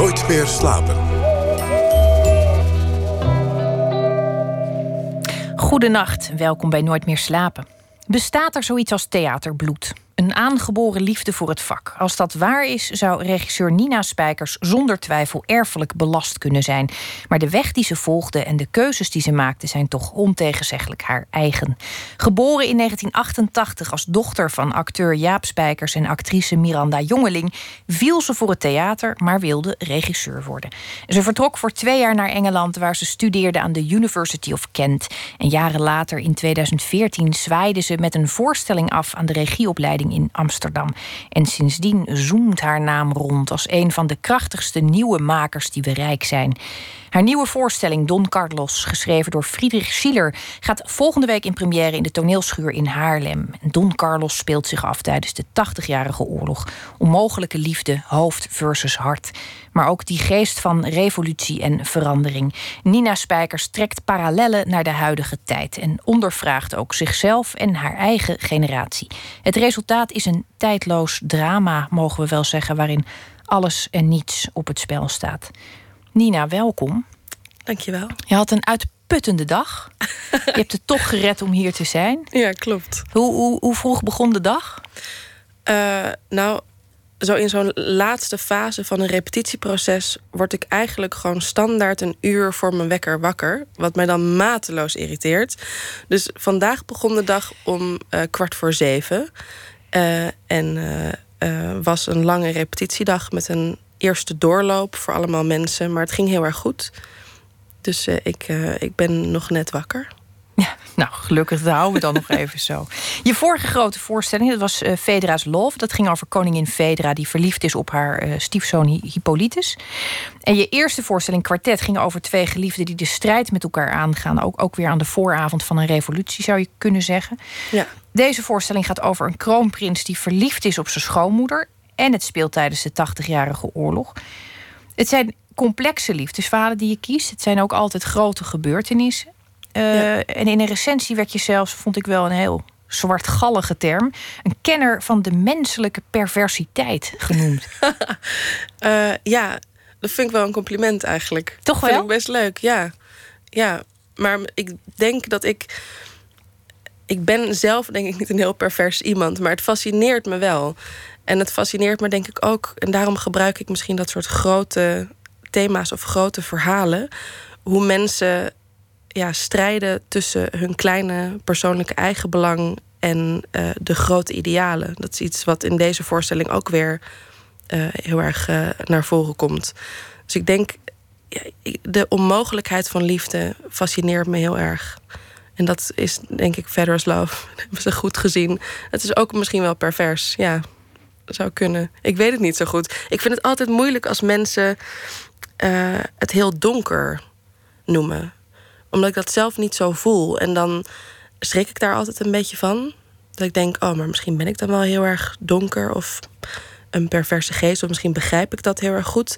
Nooit meer slapen. Goedenacht, welkom bij Nooit meer slapen. Bestaat er zoiets als theaterbloed? Een aangeboren liefde voor het vak. Als dat waar is, zou regisseur Nina Spijkers zonder twijfel erfelijk belast kunnen zijn. Maar de weg die ze volgde en de keuzes die ze maakte zijn toch ontegenzeggelijk haar eigen. Geboren in 1988 als dochter van acteur Jaap Spijkers en actrice Miranda Jongeling, viel ze voor het theater, maar wilde regisseur worden. Ze vertrok voor twee jaar naar Engeland, waar ze studeerde aan de University of Kent. En jaren later, in 2014, zwaaide ze met een voorstelling af aan de regieopleiding in Amsterdam. En sindsdien zoemt haar naam rond als een van de krachtigste nieuwe makers die we rijk zijn. Haar nieuwe voorstelling Don Carlos, geschreven door Friedrich Schiller, gaat volgende week in première in de toneelschuur in Haarlem. Don Carlos speelt zich af tijdens de 80-jarige oorlog. Onmogelijke liefde, hoofd versus hart. Maar ook die geest van revolutie en verandering. Nina Spijkers trekt parallellen naar de huidige tijd en ondervraagt ook zichzelf en haar eigen generatie. Het resultaat is een tijdloos drama, mogen we wel zeggen, waarin alles en niets op het spel staat. Nina, welkom. Dankjewel. Je had een uitputtende dag. Je hebt het toch gered om hier te zijn. Ja, klopt. Hoe, hoe, hoe vroeg begon de dag? Uh, nou, zo in zo'n laatste fase van een repetitieproces word ik eigenlijk gewoon standaard een uur voor mijn wekker wakker. Wat mij dan mateloos irriteert. Dus vandaag begon de dag om uh, kwart voor zeven. Uh, en was een lange repetitiedag met een eerste doorloop voor allemaal mensen. Maar het ging heel erg goed. Dus uh, ik, uh, ik ben nog net wakker. Ja, nou, gelukkig, dat houden we dan nog even zo. Je vorige grote voorstelling, dat was uh, Fedra's Love. Dat ging over koningin Fedra, die verliefd is op haar uh, stiefzoon Hippolytus. En je eerste voorstelling, Kwartet, ging over twee geliefden... die de strijd met elkaar aangaan. Ook, ook weer aan de vooravond van een revolutie, zou je kunnen zeggen. Ja. Deze voorstelling gaat over een kroonprins... die verliefd is op zijn schoonmoeder en het speelt tijdens de 80-jarige oorlog. Het zijn complexe liefdesverhalen die je kiest. Het zijn ook altijd grote gebeurtenissen. Uh, En in een recensie werd je zelfs, vond ik wel een heel zwartgallige term, een kenner van de menselijke perversiteit genoemd. uh, ja, dat vind ik wel een compliment eigenlijk. Toch wel? Vind ik best leuk, ja. Ja, maar ik denk dat ik. Ik ben zelf denk ik niet een heel pervers iemand, maar het fascineert me wel. En het fascineert me denk ik ook, en daarom gebruik ik misschien dat soort grote thema's of grote verhalen, hoe mensen ja, strijden tussen hun kleine persoonlijke eigenbelang en uh, de grote idealen. Dat is iets wat in deze voorstelling ook weer uh, heel erg uh, naar voren komt. Dus ik denk, de onmogelijkheid van liefde fascineert me heel erg. En dat is denk ik Federer's Love. Dat hebben ze goed gezien. Het is ook misschien wel pervers, ja zou kunnen. Ik weet het niet zo goed. Ik vind het altijd moeilijk als mensen uh, het heel donker noemen. Omdat ik dat zelf niet zo voel. En dan schrik ik daar altijd een beetje van. Dat ik denk, oh, maar misschien ben ik dan wel heel erg donker of een perverse geest. Of misschien begrijp ik dat heel erg goed.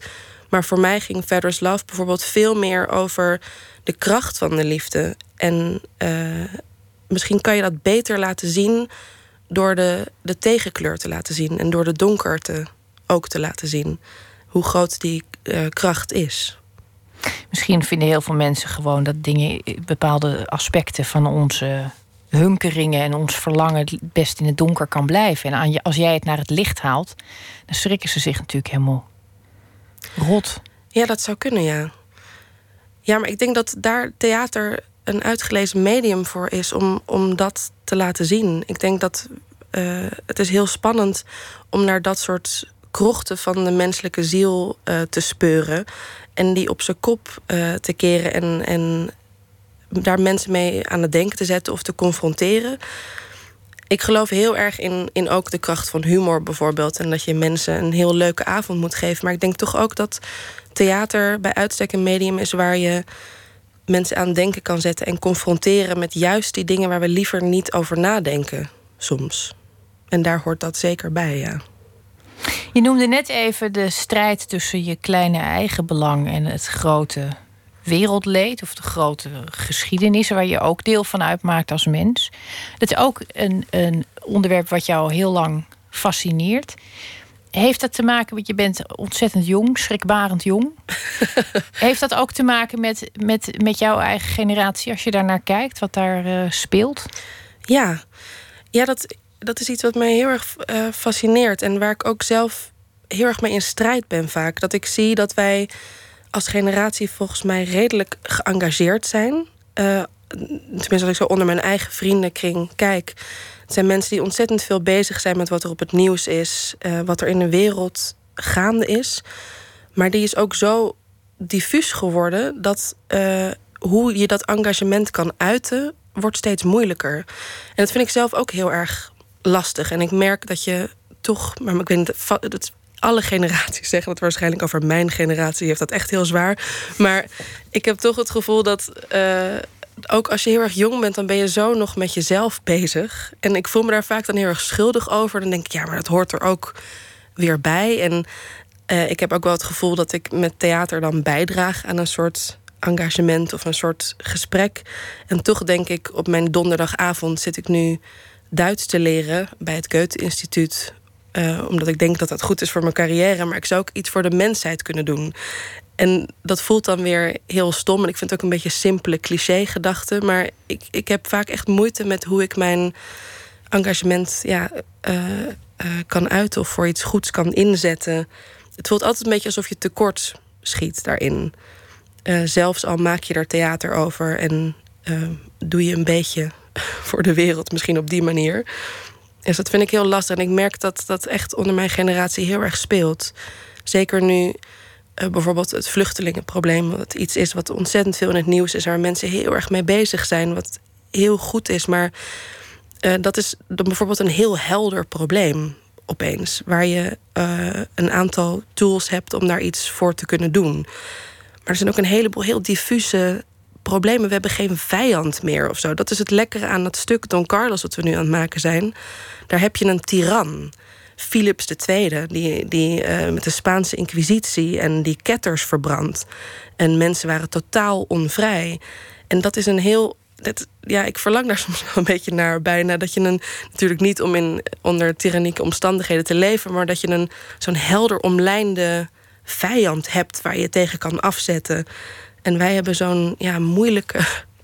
Maar voor mij ging Federer's Love bijvoorbeeld veel meer over de kracht van de liefde. En uh, misschien kan je dat beter laten zien door de, de tegenkleur te laten zien en door de donkerte ook te laten zien hoe groot die uh, kracht is. Misschien vinden heel veel mensen gewoon dat dingen, bepaalde aspecten van onze hunkeringen en ons verlangen best in het donker kan blijven. En als jij het naar het licht haalt, dan schrikken ze zich natuurlijk helemaal rot. Ja, dat zou kunnen, ja. Ja, maar ik denk dat daar theater een uitgelezen medium voor is om, om dat te laten zien. Ik denk dat uh, het is heel spannend om naar dat soort krochten van de menselijke ziel uh, te speuren. En die op zijn kop uh, te keren en, en daar mensen mee aan het denken te zetten of te confronteren. Ik geloof heel erg in, in ook de kracht van humor bijvoorbeeld. En dat je mensen een heel leuke avond moet geven. Maar ik denk toch ook dat theater bij uitstek een medium is waar je mensen aan denken kan zetten en confronteren met juist die dingen waar we liever niet over nadenken soms. En daar hoort dat zeker bij, ja. Je noemde net even de strijd tussen je kleine eigen belang en het grote wereldleed of de grote geschiedenissen waar je ook deel van uitmaakt als mens. Dat is ook een, een onderwerp wat jou heel lang fascineert. Heeft dat te maken, want je bent ontzettend jong, schrikbarend jong. heeft dat ook te maken met, met, met jouw eigen generatie, als je daar naar kijkt, wat daar uh, speelt? Ja, ja dat, dat is iets wat mij heel erg uh, fascineert en waar ik ook zelf heel erg mee in strijd ben vaak. Dat ik zie dat wij als generatie volgens mij redelijk geëngageerd zijn. Uh, tenminste, als ik zo onder mijn eigen vriendenkring kijk. Het zijn mensen die ontzettend veel bezig zijn met wat er op het nieuws is, uh, wat er in de wereld gaande is. Maar die is ook zo diffuus geworden dat uh, hoe je dat engagement kan uiten, wordt steeds moeilijker. En dat vind ik zelf ook heel erg lastig. En ik merk dat je toch, maar ik weet dat alle generaties zeggen dat waarschijnlijk over mijn generatie heeft dat echt heel zwaar. Maar ik heb toch het gevoel dat uh, ook als je heel erg jong bent, dan ben je zo nog met jezelf bezig. En ik voel me daar vaak dan heel erg schuldig over. Dan denk ik, ja, maar dat hoort er ook weer bij. En uh, ik heb ook wel het gevoel dat ik met theater dan bijdraag aan een soort engagement of een soort gesprek. En toch denk ik, op mijn donderdagavond zit ik nu Duits te leren bij het Goethe-instituut. Uh, omdat ik denk dat dat goed is voor mijn carrière. Maar ik zou ook iets voor de mensheid kunnen doen. En dat voelt dan weer heel stom. En ik vind het ook een beetje simpele cliché-gedachte. Maar ik, ik heb vaak echt moeite met hoe ik mijn engagement ja, uh, uh, kan uiten of voor iets goeds kan inzetten. Het voelt altijd een beetje alsof je tekort schiet daarin. Uh, zelfs al maak je er theater over en doe je een beetje voor de wereld, misschien op die manier. Dus dat vind ik heel lastig. En ik merk dat dat echt onder mijn generatie heel erg speelt. Zeker nu uh, bijvoorbeeld het vluchtelingenprobleem, wat iets is wat ontzettend veel in het nieuws is, waar mensen heel erg mee bezig zijn, wat heel goed is. Maar uh, dat is dan bijvoorbeeld een heel helder probleem opeens, waar je uh, een aantal tools hebt om daar iets voor te kunnen doen. Maar er zijn ook een heleboel heel diffuse problemen. We hebben geen vijand meer of zo. Dat is het lekkere aan dat stuk Don Carlos wat we nu aan het maken zijn. Daar heb je een tiran. Philips II, die, die uh, met de Spaanse Inquisitie en die ketters verbrandt. En mensen waren totaal onvrij. En dat is een heel. Dat, ja, ik verlang daar soms wel een beetje naar bijna. Dat je een. Natuurlijk niet om in, onder tyrannieke omstandigheden te leven, maar dat je een zo'n helder omlijnde vijand hebt waar je tegen kan afzetten. En wij hebben zo'n ja, moeilijke,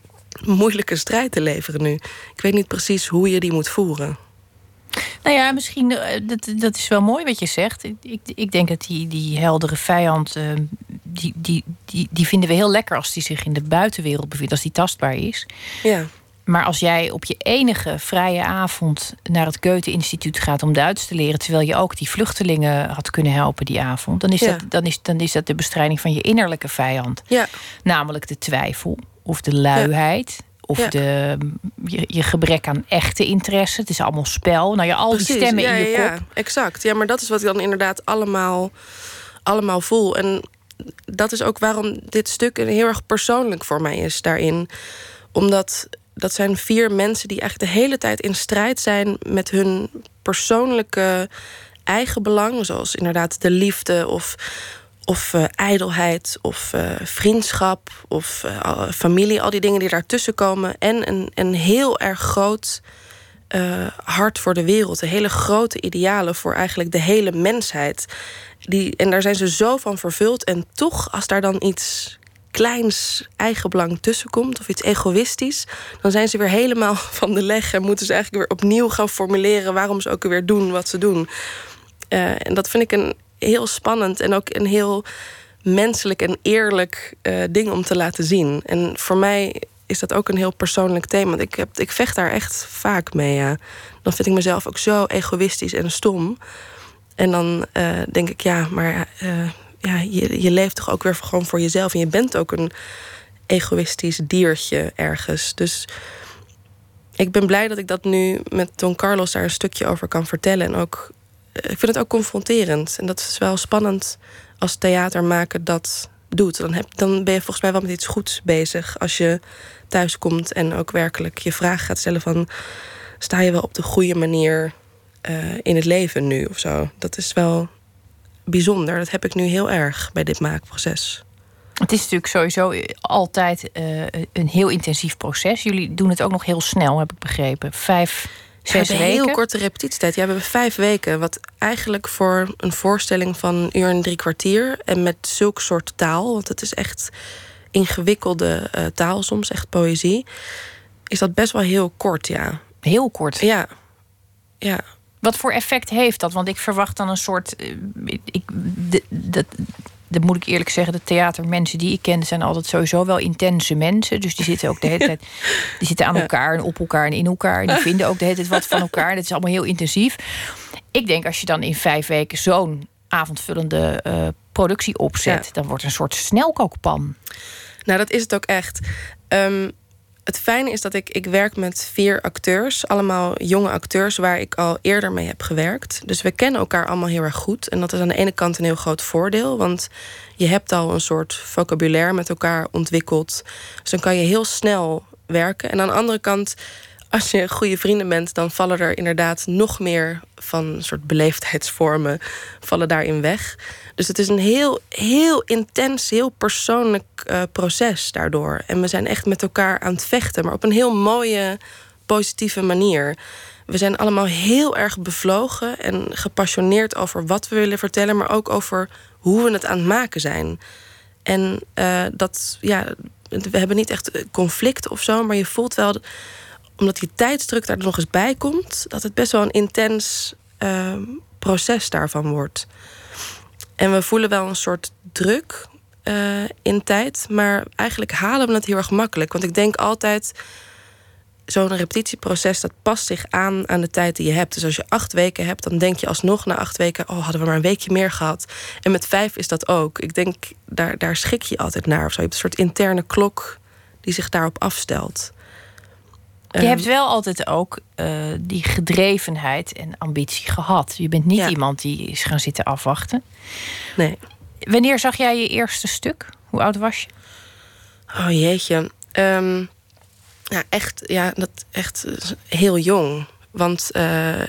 moeilijke strijd te leveren nu. Ik weet niet precies hoe je die moet voeren. Nou ja, misschien, eh, dat, dat is wel mooi wat je zegt. Ik, ik denk dat die, die heldere vijand, uh, die, die, die, die vinden we heel lekker als die zich in de buitenwereld bevindt, als die tastbaar is. Ja. Maar als jij op je enige vrije avond naar het Goethe-instituut gaat om Duits te leren, terwijl je ook die vluchtelingen had kunnen helpen die avond, dan is, Ja. dat, dan is, dan is dat de bestrijding van je innerlijke vijand. Ja, Namelijk de twijfel of de luiheid. Of Ja. de, je, je gebrek aan echte interesse. Het is allemaal spel. Nou ja, al die stemmen ja, in je ja, kop. Ja, exact. Ja, maar dat is wat ik dan inderdaad allemaal, allemaal voel. En dat is ook waarom dit stuk een heel erg persoonlijk voor mij is daarin. Omdat dat zijn vier mensen die eigenlijk de hele tijd in strijd zijn met hun persoonlijke eigen belang. Zoals inderdaad de liefde of, of uh, ijdelheid of uh, vriendschap of uh, familie. Al die dingen die daartussen komen. En een, een heel erg groot hart voor de wereld. Een hele grote idealen voor eigenlijk de hele mensheid. Die, en daar zijn ze zo van vervuld. En toch, als daar dan iets kleins eigenbelang tussenkomt of iets egoïstisch, dan zijn ze weer helemaal van de leg en moeten ze eigenlijk weer opnieuw gaan formuleren waarom ze ook weer doen wat ze doen. En dat vind ik een heel spannend en ook een heel menselijk en eerlijk uh, ding om te laten zien. En voor mij is dat ook een heel persoonlijk thema. Want ik, heb, ik vecht daar echt vaak mee. Dan vind ik mezelf ook zo egoïstisch en stom. En dan uh, denk ik, ja, maar uh, ja, je, je leeft toch ook weer gewoon voor jezelf. En je bent ook een egoïstisch diertje ergens. Dus ik ben blij dat ik dat nu met Don Carlos daar een stukje over kan vertellen. En ook, ik vind het ook confronterend. En dat is wel spannend als theatermaker dat doet. Dan, heb, dan ben je volgens mij wel met iets goeds bezig. Als je thuis komt en ook werkelijk je vraag gaat stellen van... sta je wel op de goede manier uh, in het leven nu of zo? Dat is wel bijzonder. Dat heb ik nu heel erg bij dit maakproces. Het is natuurlijk sowieso altijd uh, een heel intensief proces. Jullie doen het ook nog heel snel, heb ik begrepen. Vijf Zes weken? heel korte repetitietijd. Ja, we hebben vijf weken. Wat eigenlijk voor een voorstelling van een uur en drie kwartier... en met zulk soort taal, want het is echt ingewikkelde uh, taal soms, echt poëzie... is dat best wel heel kort, ja. Heel kort? Ja. Ja. Wat voor effect heeft dat? Want ik verwacht dan een soort. Eh, ik, de, dat moet ik eerlijk zeggen, de theatermensen die ik ken, zijn altijd sowieso wel intense mensen. Dus die zitten ook de hele tijd. Die zitten aan elkaar en op elkaar en in elkaar. En die vinden ook de hele tijd wat van elkaar. Dat is allemaal heel intensief. Ik denk als je dan in vijf weken zo'n avondvullende uh, productie opzet, dan wordt een soort snelkookpan. Nou, dat is het ook echt. Um, het fijne is dat ik, ik werk met vier acteurs. Allemaal jonge acteurs waar ik al eerder mee heb gewerkt. Dus we kennen elkaar allemaal heel erg goed. En dat is aan de ene kant een heel groot voordeel. Want je hebt al een soort vocabulaire met elkaar ontwikkeld. Dus dan kan je heel snel werken. En aan de andere kant als je goede vrienden bent, dan vallen er inderdaad nog meer van soort beleefdheidsvormen vallen daarin weg. Dus het is een heel, heel intens, heel persoonlijk uh, proces daardoor. En we zijn echt met elkaar aan het vechten, maar op een heel mooie, positieve manier. We zijn allemaal heel erg bevlogen en gepassioneerd over wat we willen vertellen, maar ook over hoe we het aan het maken zijn. En uh, dat, ja, we hebben niet echt conflict of zo, maar je voelt wel omdat die tijdsdruk daar nog eens bij komt, dat het best wel een intens uh, proces daarvan wordt. En we voelen wel een soort druk uh, in tijd, maar eigenlijk halen we het heel erg makkelijk. Want ik denk altijd, zo'n repetitieproces, dat past zich aan aan de tijd die je hebt. Dus als je acht weken hebt, dan denk je alsnog na acht weken, oh, hadden we maar een weekje meer gehad. En met vijf is dat ook. Ik denk, daar, daar schik je altijd naar of zo. Je hebt een soort interne klok die zich daarop afstelt. Je hebt ehm, wel altijd ook uh, die gedrevenheid en ambitie gehad. Je bent niet iemand die is gaan zitten afwachten. Nee. Wanneer zag jij je eerste stuk? Hoe oud was je? Oh jeetje. Um, ja, echt, ja, dat echt heel jong. Want uh, uh,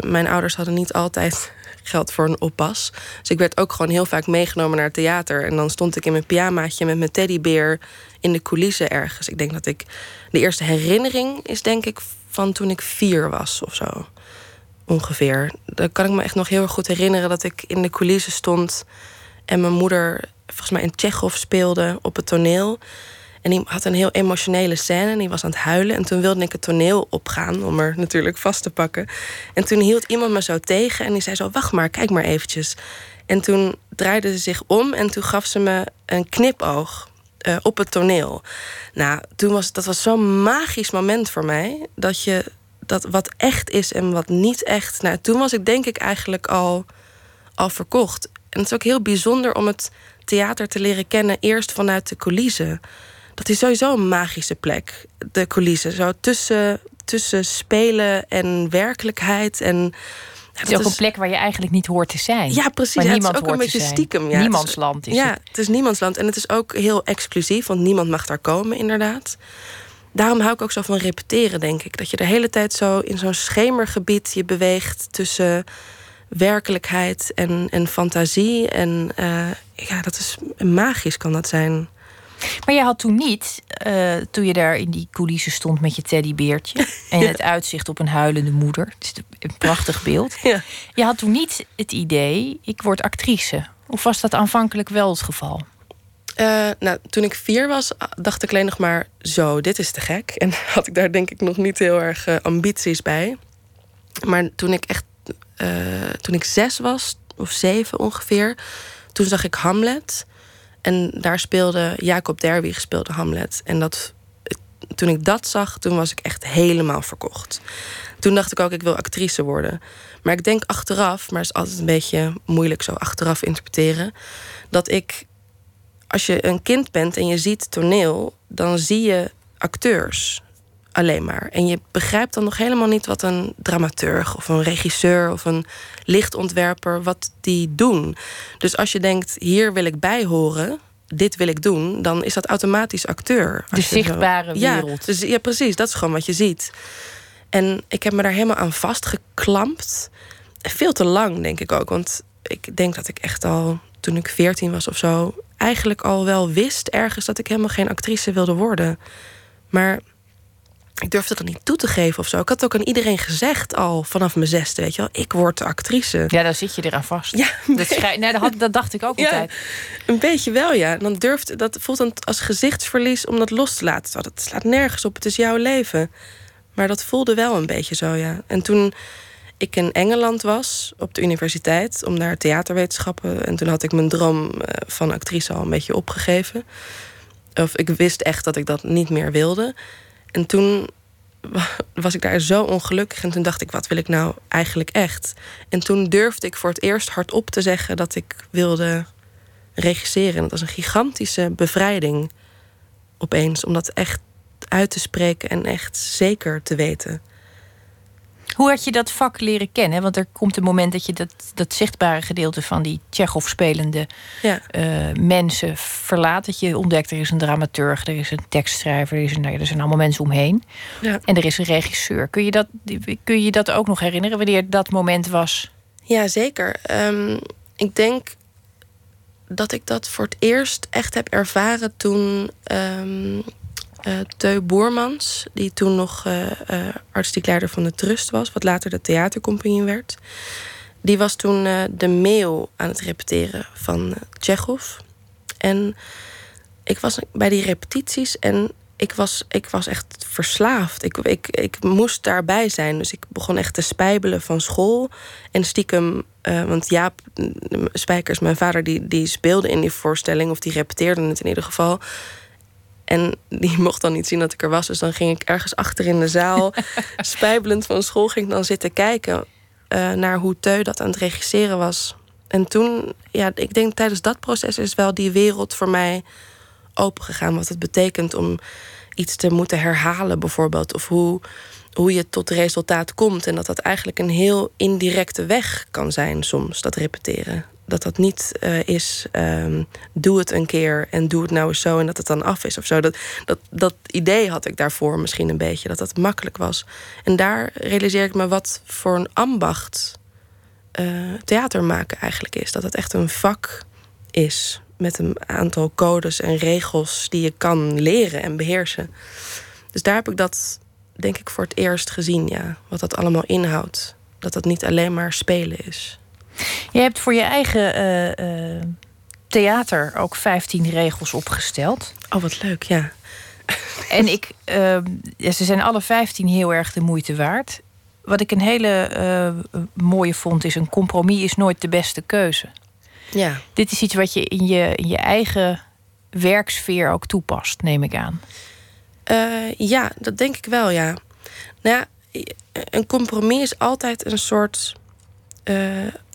mijn ouders hadden niet altijd geld voor een oppas. Dus ik werd ook gewoon heel vaak meegenomen naar het theater. En dan stond ik in mijn pyjamaatje met mijn teddybeer in de coulissen ergens. Ik denk dat ik. De eerste herinnering is denk ik van toen ik vier was of zo. Ongeveer. Dan kan ik me echt nog heel erg goed herinneren dat ik in de coulissen stond. En mijn moeder volgens mij in Tsjechov speelde op het toneel. En die had een heel emotionele scène en die was aan het huilen. En toen wilde ik het toneel opgaan om er natuurlijk vast te pakken. En toen hield iemand me zo tegen en die zei zo... wacht maar, kijk maar eventjes. En toen draaide ze zich om en toen gaf ze me een knipoog uh, op het toneel. Nou, toen was, dat was zo'n magisch moment voor mij... dat je dat wat echt is en wat niet echt... Nou, toen was ik denk ik eigenlijk al, al verkocht. En het is ook heel bijzonder om het theater te leren kennen... eerst vanuit de coulissen dat is sowieso een magische plek. De coulissen. Zo tussen, tussen spelen en werkelijkheid. En, het is ook een plek waar je eigenlijk niet hoort te zijn. Ja, precies. Ja, het is ook een beetje stiekem. Ja, niemands land is ja, het. is niemands land. En het is ook heel exclusief, want niemand mag daar komen, inderdaad. Daarom hou ik ook zo van repeteren, denk ik. Dat je de hele tijd zo in zo'n schemergebied je beweegt tussen werkelijkheid en, en fantasie. En uh, ja, dat is magisch, kan dat zijn. Maar je had toen niet, uh, toen je daar in die coulissen stond met je teddybeertje en het uitzicht op een huilende moeder. Het is een prachtig beeld. Ja. Je had toen niet het idee, ik word actrice. Of was dat aanvankelijk wel het geval? Uh, nou, toen ik vier was, dacht ik alleen nog maar zo, dit is te gek. En had ik daar denk ik nog niet heel erg uh, ambities bij. Maar toen ik echt, toen ik zes was, of zeven ongeveer, toen zag ik Hamlet. En daar speelde Jacob Derby speelde Hamlet. En dat, toen ik dat zag, toen was ik echt helemaal verkocht. Toen dacht ik ook, ik wil actrice worden. Maar ik denk achteraf, maar het is altijd een beetje moeilijk zo achteraf interpreteren, dat ik, als je een kind bent en je ziet toneel, dan zie je acteurs alleen maar. En je begrijpt dan nog helemaal niet wat een dramaturg of een regisseur of een lichtontwerper, wat die doen. Dus als je denkt, hier wil ik bij horen, dit wil ik doen, dan is dat automatisch acteur. De zichtbare wereld. Ja, dus, ja, precies. Dat is gewoon wat je ziet. En ik heb me daar helemaal aan vastgeklampt. Veel te lang, denk ik ook. Want ik denk dat ik echt al, toen ik veertien was of zo... eigenlijk al wel wist ergens dat ik helemaal geen actrice wilde worden. Maar ik durfde dat niet toe te geven of zo. Ik had ook aan iedereen gezegd al vanaf mijn zesde, weet je wel, ik word actrice. Ja, dan zit je eraan vast. Ja, dat, nee, dat, had, dat dacht ik ook altijd. Een beetje wel, ja. En dan durft, dat voelt dan als gezichtsverlies om dat los te laten. Dat slaat nergens op, het is jouw leven. Maar dat voelde wel een beetje zo, ja. En toen ik in Engeland was, op de universiteit, om daar theaterwetenschappen. En toen had ik mijn droom eh, van actrice al een beetje opgegeven. Of ik wist echt dat ik dat niet meer wilde. En toen was ik daar zo ongelukkig. En toen dacht ik, wat wil ik nou eigenlijk echt? En toen durfde ik voor het eerst hardop te zeggen dat ik wilde regisseren. En dat was een gigantische bevrijding opeens. Om dat echt uit te spreken en echt zeker te weten. Hoe had je dat vak leren kennen? Want er komt een moment dat je dat, dat zichtbare gedeelte van die Tsjechov spelende ja. uh, mensen verlaat. Dat je ontdekt, er is een dramaturg, er is een tekstschrijver, er, is een, nou ja, er zijn allemaal mensen omheen. Ja. En er is een regisseur. Kun je, dat, kun je dat ook nog herinneren, wanneer dat moment was? Ja, zeker. Um, ik denk dat ik dat voor het eerst echt heb ervaren toen um, uh, Teu Boermans, die toen nog uh, uh, leider van de Trust was, wat later de theatercompagnie werd. Die was toen de mail aan het repeteren van Tsjechov. En ik was bij die repetities en ik was, ik was echt verslaafd. Ik, ik, ik moest daarbij zijn. Dus ik begon echt te spijbelen van school. En stiekem, want Jaap Spijkers, mijn vader, die, die speelde in die voorstelling, of die repeteerde het in ieder geval. En die mocht dan niet zien dat ik er was. Dus dan ging ik ergens achter in de zaal, spijbelend van school, ging ik dan zitten kijken uh, naar hoe Teu dat aan het regisseren was. En toen, ja, ik denk tijdens dat proces is wel die wereld voor mij opengegaan. Wat het betekent om iets te moeten herhalen, bijvoorbeeld. Of hoe, hoe je tot resultaat komt. En dat dat eigenlijk een heel indirecte weg kan zijn soms, dat repeteren dat dat niet uh, is, um, doe het een keer en doe het nou eens zo en dat het dan af is of zo. Dat, dat, dat idee had ik daarvoor misschien een beetje, dat dat makkelijk was. En daar realiseer ik me wat voor een ambacht uh, theater maken eigenlijk is. Dat het echt een vak is met een aantal codes en regels die je kan leren en beheersen. Dus daar heb ik dat, denk ik, voor het eerst gezien, ja. Wat dat allemaal inhoudt. Dat dat niet alleen maar spelen is. Je hebt voor je eigen uh, uh, theater ook 15 regels opgesteld. Oh, wat leuk, ja. En ik, uh, ja, ze zijn alle 15 heel erg de moeite waard. Wat ik een hele mooie vond, is een compromis is nooit de beste keuze. Ja. Dit is iets wat je in je, in je eigen werksfeer ook toepast, neem ik aan. ja, dat denk ik wel, ja. Nou ja, een compromis is altijd een soort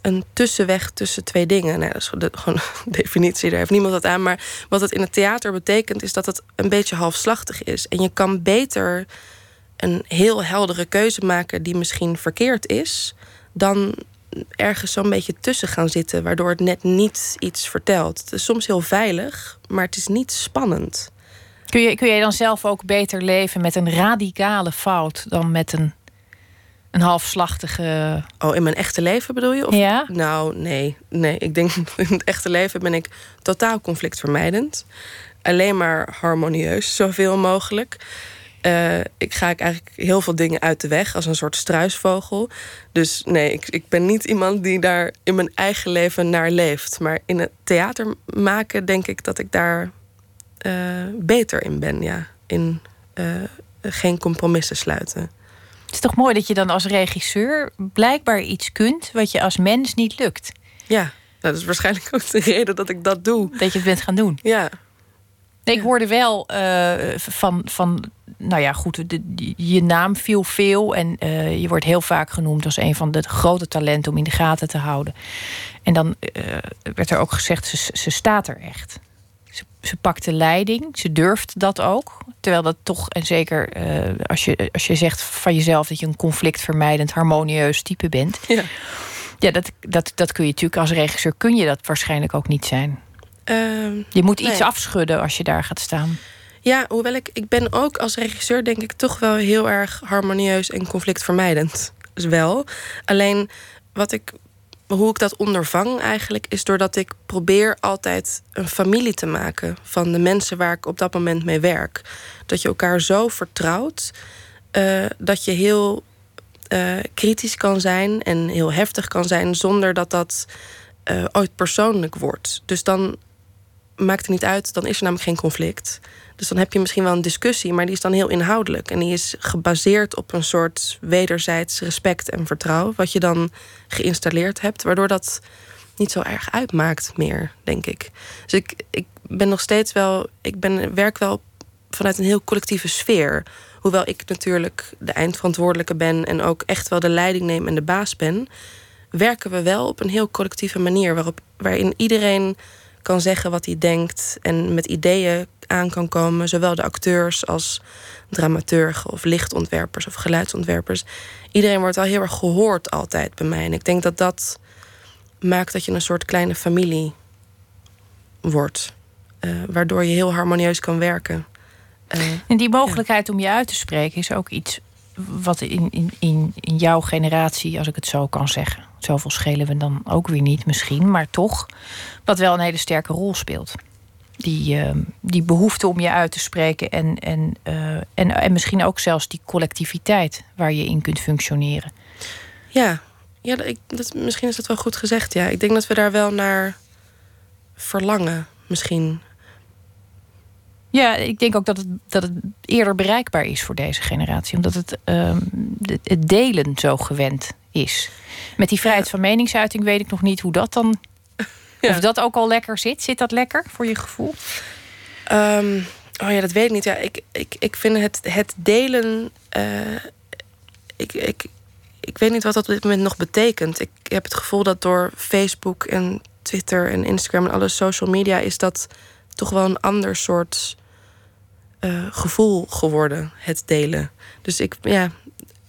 een tussenweg tussen twee dingen. Dat is gewoon een definitie, daar heeft niemand wat aan. Maar wat het in het theater betekent, is dat het een beetje halfslachtig is. En je kan beter een heel heldere keuze maken die misschien verkeerd is, dan ergens zo'n beetje tussen gaan zitten, waardoor het net niet iets vertelt. Het is soms heel veilig, maar het is niet spannend. Kun je, kun jij dan zelf ook beter leven met een radicale fout dan met een een halfslachtige. Oh, in mijn echte leven bedoel je? Of... Ja. Nou, nee. Nee, ik denk in het echte leven ben ik totaal conflictvermijdend. Alleen maar harmonieus, zoveel mogelijk. Uh, ik ga ik eigenlijk heel veel dingen uit de weg als een soort struisvogel. Dus nee, ik, ik ben niet iemand die daar in mijn eigen leven naar leeft. Maar in het theater maken denk ik dat ik daar uh, beter in ben. Ja. In uh, geen compromissen sluiten. Het is toch mooi dat je dan als regisseur blijkbaar iets kunt wat je als mens niet lukt. Ja, nou, dat is waarschijnlijk ook de reden dat ik dat doe. Dat je het bent gaan doen. Ja. Nee, ik hoorde wel uh, van, van, nou ja, goed, de, je naam viel veel en uh, je wordt heel vaak genoemd als een van de grote talenten om in de gaten te houden. En dan uh, werd er ook gezegd, ze, ze staat er echt. Ze, pakt de leiding, ze durft dat ook. Terwijl dat toch, en zeker uh, als, je, als je zegt van jezelf dat je een conflictvermijdend, harmonieus type bent. Ja, ja dat, dat, dat kun je natuurlijk als regisseur, kun je dat waarschijnlijk ook niet zijn. Uh, je moet iets nee. afschudden als je daar gaat staan. Ja, hoewel ik, ik ben ook als regisseur denk ik toch wel heel erg harmonieus en conflictvermijdend. Dus wel. Alleen wat ik hoe ik dat ondervang eigenlijk is doordat ik probeer altijd een familie te maken van de mensen waar ik op dat moment mee werk. Dat je elkaar zo vertrouwt eh, dat je heel uh, kritisch kan zijn en heel heftig kan zijn zonder dat dat uh, ooit persoonlijk wordt. Dus dan maakt het niet uit, dan is er namelijk geen conflict. Dus dan heb je misschien wel een discussie, maar die is dan heel inhoudelijk. En die is gebaseerd op een soort wederzijds respect en vertrouwen, wat je dan geïnstalleerd hebt, waardoor dat niet zo erg uitmaakt meer, denk ik. Dus ik, ik ben nog steeds wel, ik ben, werk wel vanuit een heel collectieve sfeer. Hoewel ik natuurlijk de eindverantwoordelijke ben en ook echt wel de leiding neem en de baas ben, werken we wel op een heel collectieve manier waarop, waarin iedereen kan zeggen wat hij denkt en met ideeën aan kan komen, zowel de acteurs als dramaturgen of lichtontwerpers of geluidsontwerpers. Iedereen wordt al heel erg gehoord altijd bij mij. En ik denk dat dat maakt dat je een soort kleine familie wordt. Uh, waardoor je heel harmonieus kan werken. Uh, en die mogelijkheid om je uit te spreken is ook iets wat in, in, in, in jouw generatie, als ik het zo kan zeggen. Zoveel schelen we dan ook weer niet misschien, maar toch. Wat wel een hele sterke rol speelt. Die, uh, die behoefte om je uit te spreken en, en, uh, en, en misschien ook zelfs die collectiviteit waar je in kunt functioneren. Ja, ja ik, dat, misschien is dat wel goed gezegd. Ja. Ik denk dat we daar wel naar verlangen, misschien. Ja, ik denk ook dat het, dat het eerder bereikbaar is voor deze generatie. Omdat het, uh, het delen zo gewend is. Met die vrijheid van meningsuiting weet ik nog niet hoe dat dan. Ja. Of dat ook al lekker zit. Zit dat lekker voor je gevoel? Um, oh ja, dat weet ik niet. Ja, ik, ik, ik vind het, het delen. Uh, ik, ik, ik weet niet wat dat op dit moment nog betekent. Ik heb het gevoel dat door Facebook en Twitter en Instagram en alle social media is dat toch wel een ander soort uh, gevoel geworden, het delen. Dus ik, ja,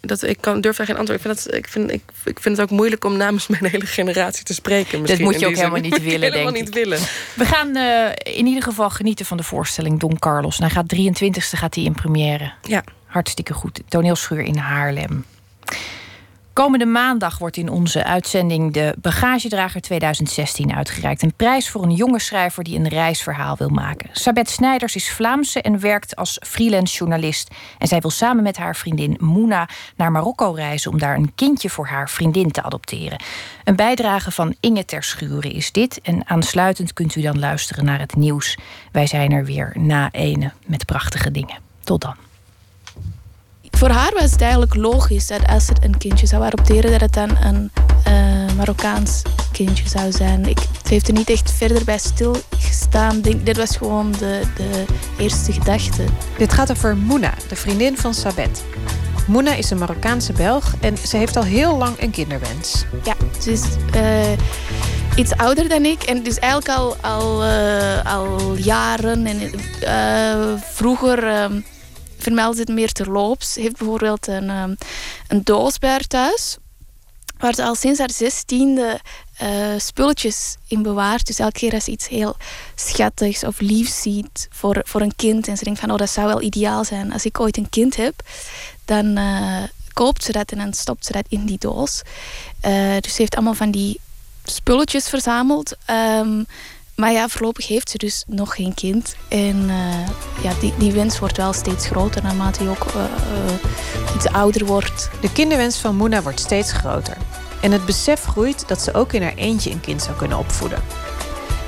dat, ik kan, durf daar geen antwoord. Ik vind, dat, ik, vind, ik, ik vind het ook moeilijk om namens mijn hele generatie te spreken. Dat moet je ook helemaal niet willen, helemaal niet willen. We gaan uh, in ieder geval genieten van de voorstelling Don Carlos. hij gaat 23e gaat hij in première. Ja. Hartstikke goed. Toneelschuur in Haarlem. Komende maandag wordt in onze uitzending de Bagagedrager 2016 uitgereikt. Een prijs voor een jonge schrijver die een reisverhaal wil maken. Sabet Snijders is Vlaamse en werkt als freelance journalist. En zij wil samen met haar vriendin Moena naar Marokko reizen om daar een kindje voor haar vriendin te adopteren. Een bijdrage van Inge Terschuren is dit. En aansluitend kunt u dan luisteren naar het nieuws. Wij zijn er weer na ene met prachtige dingen. Tot dan voor haar was het eigenlijk logisch dat als er een kindje zou adopteren, dat het dan een uh, Marokkaans kindje zou zijn. Ik, het heeft er niet echt verder bij stilgestaan. Denk, dit was gewoon de, de eerste gedachte. Dit gaat over Mouna, de vriendin van Sabet. Mouna is een Marokkaanse Belg en ze heeft al heel lang een kinderwens. Ja, ze is uh, iets ouder dan ik en dus eigenlijk al, al, uh, al jaren. En, uh, vroeger ehm, vermeld het meer terloops. heeft bijvoorbeeld een, um, een doos bij haar thuis. Waar ze al sinds haar zestiende uh, spulletjes in bewaart. Dus elke keer als ze iets heel schattigs of liefs ziet voor, voor een kind. En ze denkt van, oh dat zou wel ideaal zijn. Als ik ooit een kind heb, dan uh, koopt ze dat en dan stopt ze dat in die doos. Uh, dus ze heeft allemaal van die spulletjes verzameld. Um, maar ja, voorlopig heeft ze dus nog geen kind. En uh, ja, die, die wens wordt wel steeds groter naarmate hij ook uh, uh, iets ouder wordt. De kinderwens van Moena wordt steeds groter. En het besef groeit dat ze ook in haar eentje een kind zou kunnen opvoeden.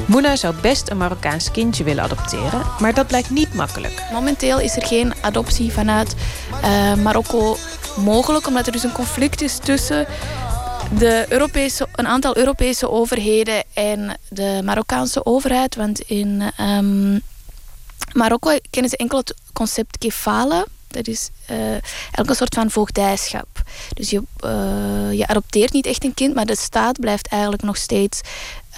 Moena zou best een Marokkaans kindje willen adopteren, maar dat blijkt niet makkelijk. Momenteel is er geen adoptie vanuit Marokko mogelijk, omdat er dus een conflict is tussen de Europese, een aantal Europese overheden en de Marokkaanse overheid. Want in um, Marokko kennen ze enkel het concept kefala. Dat is eigenlijk een soort van voogdijschap. Dus je, uh, je adopteert niet echt een kind, maar de staat blijft eigenlijk nog steeds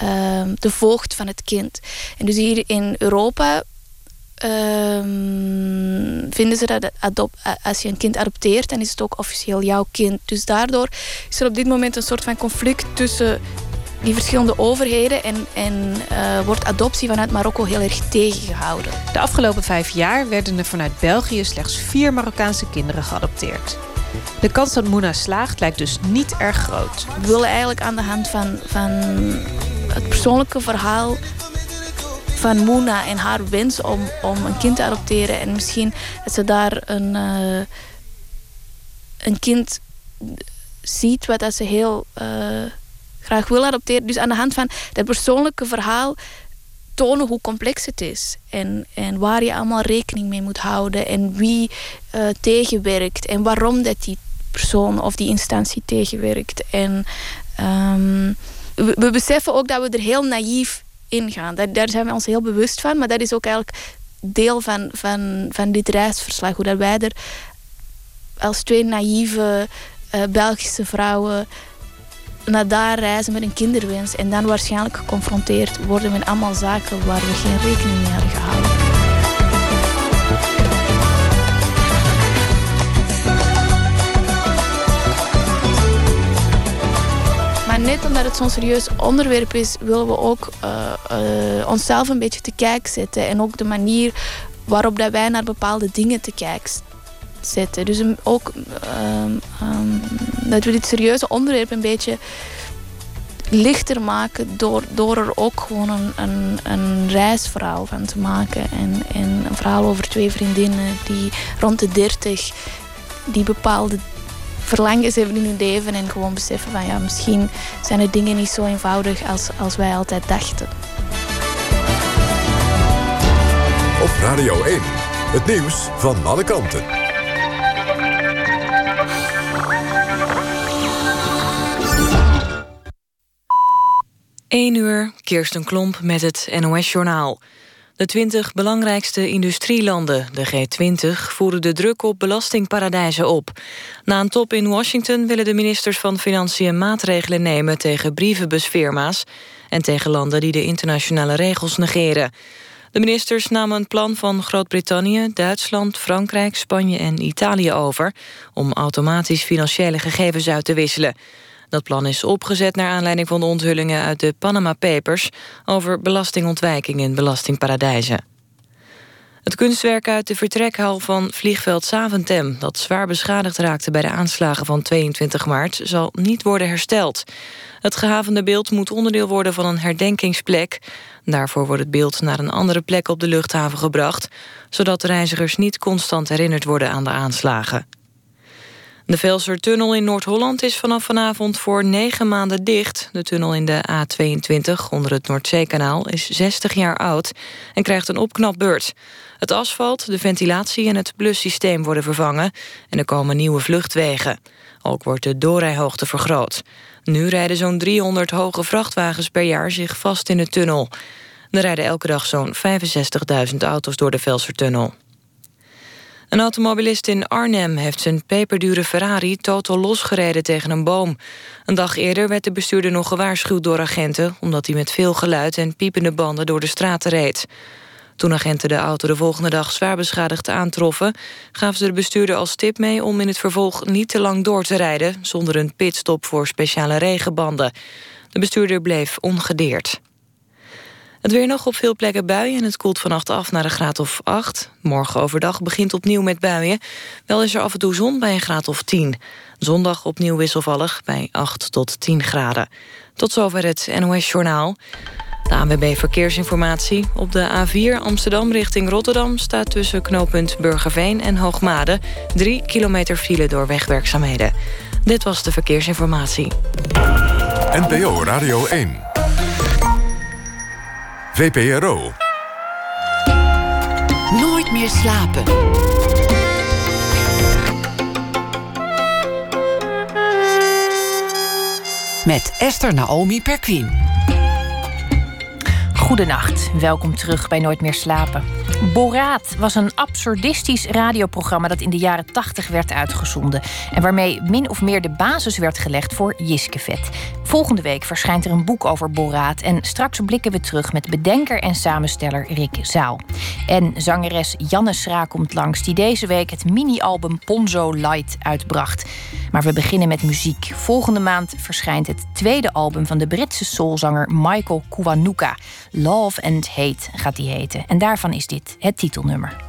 uh, de voogd van het kind. En dus hier in Europa um, vinden ze dat als je een kind adopteert, dan is het ook officieel jouw kind. Dus daardoor is er op dit moment een soort van conflict tussen die verschillende overheden en, en uh, wordt adoptie vanuit Marokko heel erg tegengehouden. De afgelopen vijf jaar werden er vanuit België slechts vier Marokkaanse kinderen geadopteerd. De kans dat Moena slaagt lijkt dus niet erg groot. We willen eigenlijk aan de hand van, van het persoonlijke verhaal van Moena en haar wens om, om een kind te adopteren. En misschien dat ze daar een, uh, een kind ziet wat dat ze heel graag wil adopteren. Dus aan de hand van dat persoonlijke verhaal tonen hoe complex het is. En, en waar je allemaal rekening mee moet houden. En wie uh, tegenwerkt. En waarom dat die persoon of die instantie tegenwerkt. En um, we, we, beseffen ook dat we er heel naïef in gaan. Daar, daar zijn we ons heel bewust van. Maar dat is ook eigenlijk deel van, van, van dit reisverslag. Hoe dat wij er als twee naïeve uh, Belgische vrouwen naar daar reizen met een kinderwens en dan waarschijnlijk geconfronteerd worden met allemaal zaken waar we geen rekening mee hadden gehouden. Net omdat het zo'n serieus onderwerp is, willen we ook uh, uh, onszelf een beetje te kijk zetten. En ook de manier waarop dat wij naar bepaalde dingen te kijk zetten. Dus ook um, um, dat we dit serieuze onderwerp een beetje lichter maken door, door er ook gewoon een, een, een reisverhaal van te maken. En, en een verhaal over twee vriendinnen die rond de dertig die bepaalde verlangens hebben in hun leven en gewoon beseffen van ja, misschien zijn de dingen niet zo eenvoudig als, als wij altijd dachten. Op Radio 1, het nieuws van alle kanten. 1 uur, Kirsten Klomp met het NOS-journaal. De 20 belangrijkste industrielanden, de G20, voeren de druk op belastingparadijzen op. Na een top in Washington willen de ministers van Financiën maatregelen nemen tegen brievenbusfirma's en tegen landen die de internationale regels negeren. De ministers namen een plan van Groot-Brittannië, Duitsland, Frankrijk, Spanje en Italië over om automatisch financiële gegevens uit te wisselen. Dat plan is opgezet naar aanleiding van de onthullingen uit de Panama Papers... over belastingontwijking in belastingparadijzen. Het kunstwerk uit de vertrekhal van vliegveld Zaventem... dat zwaar beschadigd raakte bij de aanslagen van 22 maart... zal niet worden hersteld. Het gehavende beeld moet onderdeel worden van een herdenkingsplek. Daarvoor wordt het beeld naar een andere plek op de luchthaven gebracht... zodat reizigers niet constant herinnerd worden aan de aanslagen. De Velsertunnel in Noord-Holland is vanaf vanavond voor negen maanden dicht. De tunnel in de A22 onder het Noordzeekanaal is 60 jaar oud... en krijgt een opknapbeurt. Het asfalt, de ventilatie en het blussysteem worden vervangen... en er komen nieuwe vluchtwegen. Ook wordt de doorrijhoogte vergroot. Nu rijden zo'n 300 hoge vrachtwagens per jaar zich vast in de tunnel. Er rijden elke dag zo'n 65.000 auto's door de Velsertunnel. Een automobilist in Arnhem heeft zijn peperdure Ferrari totaal losgereden tegen een boom. Een dag eerder werd de bestuurder nog gewaarschuwd door agenten... omdat hij met veel geluid en piepende banden door de straten reed. Toen agenten de auto de volgende dag zwaar beschadigd aantroffen... gaven ze de bestuurder als tip mee om in het vervolg niet te lang door te rijden... zonder een pitstop voor speciale regenbanden. De bestuurder bleef ongedeerd. Het weer nog op veel plekken buien en het koelt vannacht af naar een graad of 8. Morgen overdag begint opnieuw met buien. Wel is er af en toe zon bij een graad of 10. Zondag opnieuw wisselvallig bij 8 tot 10 graden. Tot zover het NOS Journaal. De ANWB Verkeersinformatie. Op de A4 Amsterdam richting Rotterdam... staat tussen knooppunt Burgerveen en Hoogmade... 3 kilometer file door wegwerkzaamheden. Dit was de Verkeersinformatie. NPO Radio 1. VPRO. Nooit meer slapen. Met Esther Naomi Perquin. Goedenacht, welkom terug bij Nooit meer slapen. Boraat was een absurdistisch radioprogramma dat in de jaren 80 werd uitgezonden. En waarmee min of meer de basis werd gelegd voor Jiskevet. Volgende week verschijnt er een boek over Boraat. En straks blikken we terug met bedenker en samensteller Rick Zaal. En zangeres Janne Schra komt langs, die deze week het mini-album Ponzo Light uitbracht. Maar we beginnen met muziek. Volgende maand verschijnt het tweede album van de Britse soulzanger Michael Kiwanuka. Love and Hate gaat die heten. En daarvan is dit het titelnummer.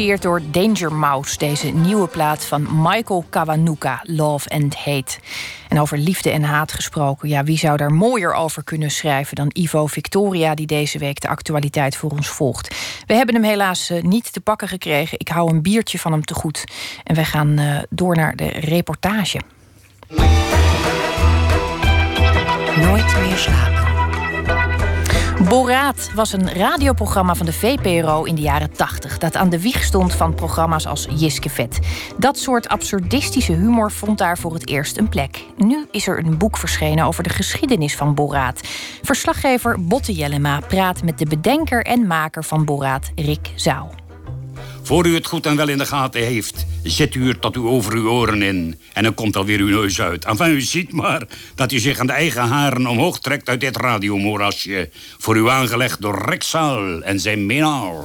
Door Danger Mouse, deze nieuwe plaat van Michael Kawanuka, Love and Hate. En over liefde en haat gesproken, ja, wie zou daar mooier over kunnen schrijven dan Ivo Victoria, die deze week de actualiteit voor ons volgt. We hebben hem helaas eh, niet te pakken gekregen. Ik hou een biertje van hem te goed. En wij gaan eh, door naar de reportage. Nooit meer slapen. Boraat was een radioprogramma van de VPRO in de jaren 80... dat aan de wieg stond van programma's als Jiske Vet. Dat soort absurdistische humor vond daar voor het eerst een plek. Nu is er een boek verschenen over de geschiedenis van Boraat. Verslaggever Botte Jellema praat met de bedenker en maker van Boraat, Rick Zaal. Voor u het goed en wel in de gaten heeft, zet u het tot u over uw oren in. En dan komt alweer uw neus uit. Enfin, u ziet maar dat u zich aan de eigen haren omhoog trekt uit dit radiomorasje. Voor u aangelegd door Zaal en zijn menaar.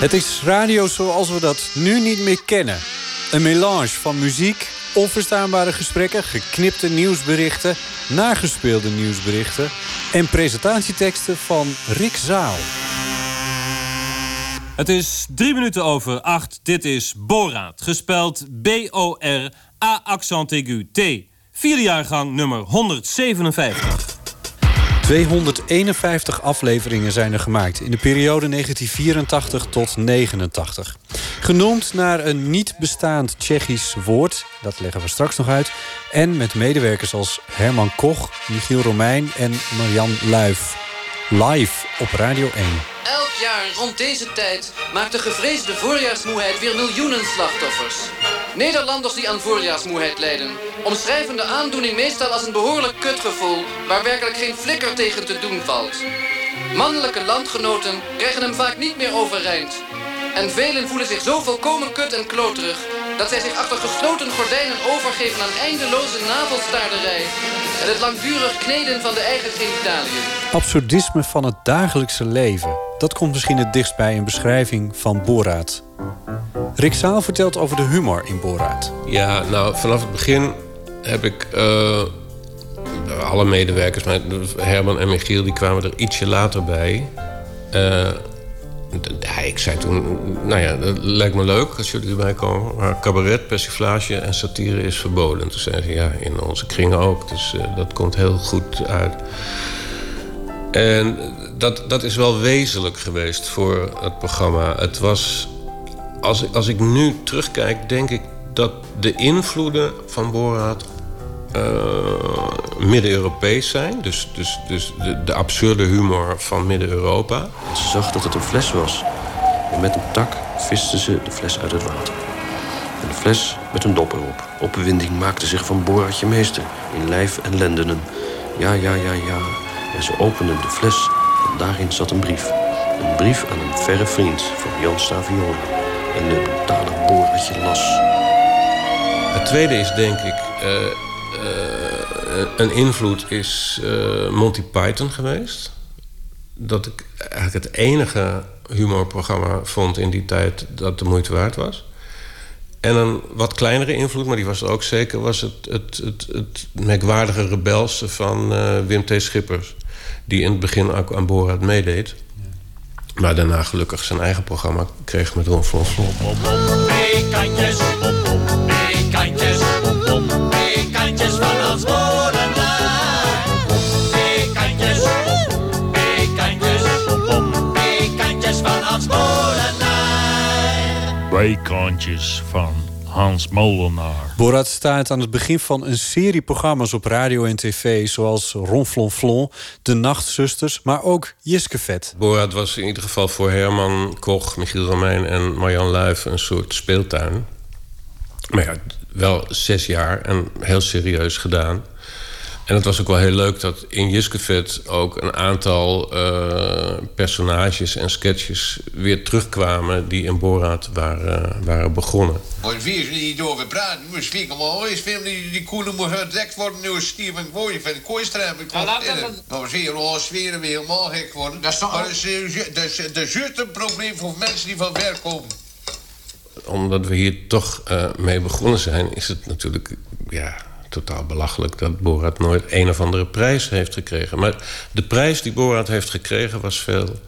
Het is radio zoals we dat nu niet meer kennen. Een melange van muziek, onverstaanbare gesprekken, geknipte nieuwsberichten, nagespeelde nieuwsberichten en presentatieteksten van Rick Zaal. Het is drie minuten over acht. Dit is Boraat, gespeld B-O-R-A accent aigu T. Vierde jaargang nummer 157. 251 afleveringen zijn er gemaakt in de periode 1984 tot 89. Genoemd naar een niet bestaand Tsjechisch woord, dat leggen we straks nog uit. En met medewerkers als Herman Koch, Michiel Romein en Marian Luif. Live op Radio 1. Elk jaar rond deze tijd maakt de gevreesde voorjaarsmoeheid weer miljoenen slachtoffers. Nederlanders die aan voorjaarsmoeheid lijden, omschrijven de aandoening meestal als een behoorlijk kutgevoel waar werkelijk geen flikker tegen te doen valt. Mannelijke landgenoten krijgen hem vaak niet meer overeind. En velen voelen zich zo volkomen kut en kloterig dat zij zich achter gesloten gordijnen overgeven aan eindeloze navelstaarderij en het langdurig kneden van de eigen genitaliën. Absurdisme van het dagelijkse leven. Dat komt misschien het dichtst bij een beschrijving van Boraat. Rick Zaal vertelt over de humor in Boraat. Ja, nou, vanaf het begin heb ik... eh, alle medewerkers, maar Herman en Michiel... die kwamen er ietsje later bij. Eh, ik zei toen, nou ja, dat lijkt me leuk als jullie erbij komen. Maar cabaret, persiflage en satire is verboden. Toen zeiden ze, ja, in onze kringen ook. Dus eh, dat komt heel goed uit. En dat, dat is wel wezenlijk geweest voor het programma. Het was, als, als ik nu terugkijk, denk ik dat de invloeden van Borat eh, Midden-Europees zijn. Dus, dus, dus de, de absurde humor van Midden-Europa. Ze zag dat het een fles was. En met een tak viste ze de fles uit het water. En de fles met een dop erop. Opwinding maakte zich van Boratje meester. In lijf en lendenen. Ja, ja, ja, ja. En ze opende de fles. En daarin zat een brief. Een brief aan een verre vriend van Jan Stavioni. En de brutale Boratje las. Het tweede is denk ik... eh, eh, een invloed is eh, Monty Python geweest. Dat ik eigenlijk het enige humorprogramma vond in die tijd... dat de moeite waard was. En een wat kleinere invloed, maar die was er ook zeker... was het, het, het, het merkwaardige rebelse van eh, Wim T. Schippers... die in het begin ook aan Borat meedeed. Maar daarna gelukkig zijn eigen programma kreeg met Ron Flon Flon. Bekantjes, Bijkantjes van Hans Molenaar. Borat staat aan het begin van een serie programma's op radio en tv... zoals Ronflonflon, De Nachtzusters, maar ook Jiskevet. Borat was in ieder geval voor Herman Koch, Michiel Romein en Marjan Luif een soort speeltuin. Maar ja, wel zes jaar en heel serieus gedaan. En het was ook wel heel leuk dat in Jiskevet ook een aantal eh, personages en sketches weer terugkwamen die in Borat waren, waren begonnen. Maar wie is niet over praten? Misschien wel eens film die, die koelen moet gedekt worden door Steven Gooien van de Kooistraat. Ja, laat dat dan. Nou, zie je al weer helemaal gek worden. Dat is toch... Maar dat is, eh, ju- dat is, dat is juist een probleem voor mensen die van werk komen. Omdat we hier toch eh, mee begonnen zijn, is het natuurlijk ja, totaal belachelijk dat Borat nooit een of andere prijs heeft gekregen. Maar de prijs die Borat heeft gekregen was veel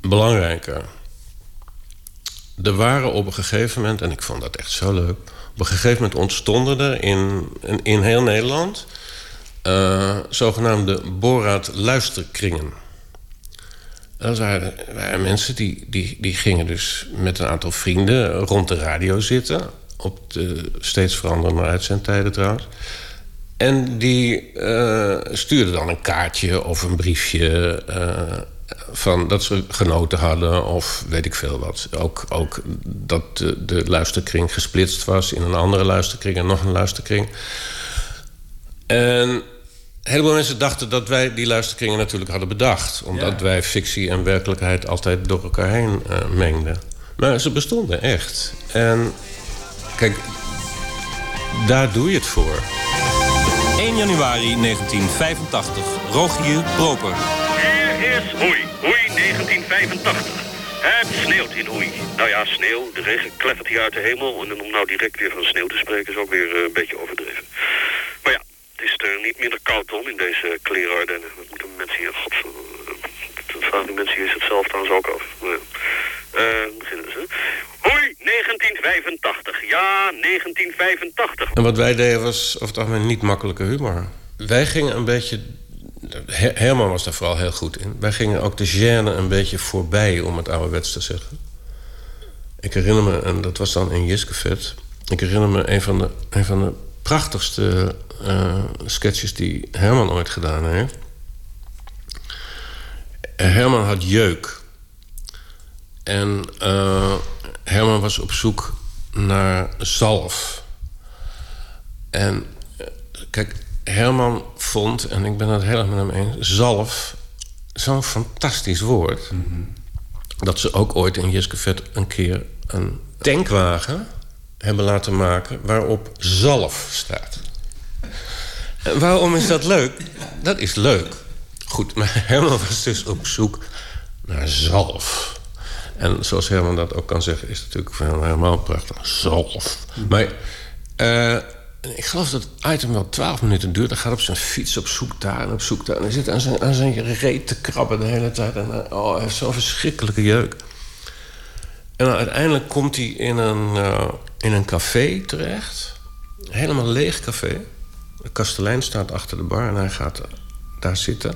belangrijker. Er waren op een gegeven moment, en ik vond dat echt zo leuk. Op een gegeven moment ontstonden er in, in, heel Nederland eh, zogenaamde Borat-luisterkringen. Dat waren, waren mensen die, die, die gingen dus met een aantal vrienden rond de radio zitten. Op de steeds veranderende uitzendtijden trouwens. En die eh, stuurden dan een kaartje of een briefje eh, van dat ze genoten hadden of weet ik veel wat. Ook, ook dat de, de luisterkring gesplitst was in een andere luisterkring en nog een luisterkring. En een heleboel mensen dachten dat wij die luisterkringen natuurlijk hadden bedacht. Omdat wij fictie en werkelijkheid altijd door elkaar heen eh, mengden. Maar ze bestonden echt. En kijk, daar doe je het voor. 1 januari 1985. Rogier Proper. Hier is Hoei, Hoei 1985. Het sneeuwt in Hoei. Nou ja, sneeuw, de regen klettert hier uit de hemel. En om nou direct weer van sneeuw te spreken is ook weer eh, een beetje overdreven. Maar ja, het is er niet minder koud om in deze klerenardennen. Wat moeten mensen hier, god, dat vragen die mensen hier zichzelf trouwens ook af. Maar ja. Eh, beginnen ze. Hoi, 1985. Ja, 1985. En wat wij deden was over het algemeen niet makkelijke humor. Wij gingen een beetje Her- Herman was daar vooral heel goed in. Wij gingen ook de gêne een beetje voorbij, om het ouderwets te zeggen. Ik herinner me, en dat was dan in Jiskevet... ik herinner me een van de, een van de prachtigste eh, sketches die Herman ooit gedaan heeft. Herman had jeuk. En eh, Herman was op zoek naar zalf. En eh, kijk, Herman vond, en ik ben het heel erg met hem eens... zalf, zo'n fantastisch woord... dat ze ook ooit in Jiskevet een keer een tankwagen hebben laten maken... waarop zalf staat. En waarom is dat leuk? Dat is leuk. Goed, maar Herman was dus op zoek naar zalf. En zoals Herman dat ook kan zeggen, is natuurlijk helemaal prachtig. Zalf. Maar eh, ik geloof dat het item wel twaalf minuten duurt. Hij gaat op zijn fiets op zoek daar en op zoek daar. En hij zit aan zijn, aan zijn reet te krabben de hele tijd. En hij- oh, hij heeft zo'n verschrikkelijke jeuk. En dan uiteindelijk komt hij in een, eh, in een café terecht. Helemaal leeg café. De kastelein staat achter de bar en hij gaat daar zitten.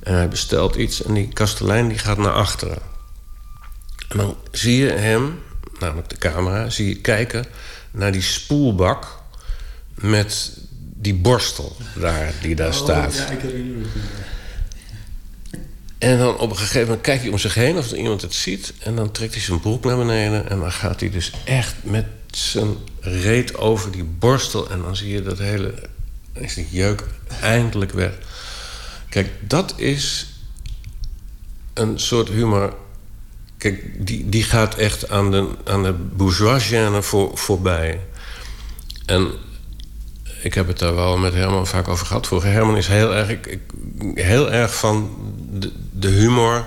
En hij bestelt iets en die kastelein die gaat naar achteren. En dan zie je hem, namelijk de camera, zie je kijken naar die spoelbak met die borstel daar, die daar staat. Oh, Ja, ik herinner me. En dan op een gegeven moment kijkt hij om zich heen of er iemand het ziet. En dan trekt hij zijn broek naar beneden. En dan gaat hij dus echt met zijn reet over die borstel. En dan zie je dat hele. is die jeuk eindelijk weg. Kijk, dat is een soort humor. Die, die gaat echt aan de, aan de bourgeois voor, voorbij. En ik heb het daar wel met Herman vaak over gehad. Vroeger Herman is heel erg, heel erg van de, de humor...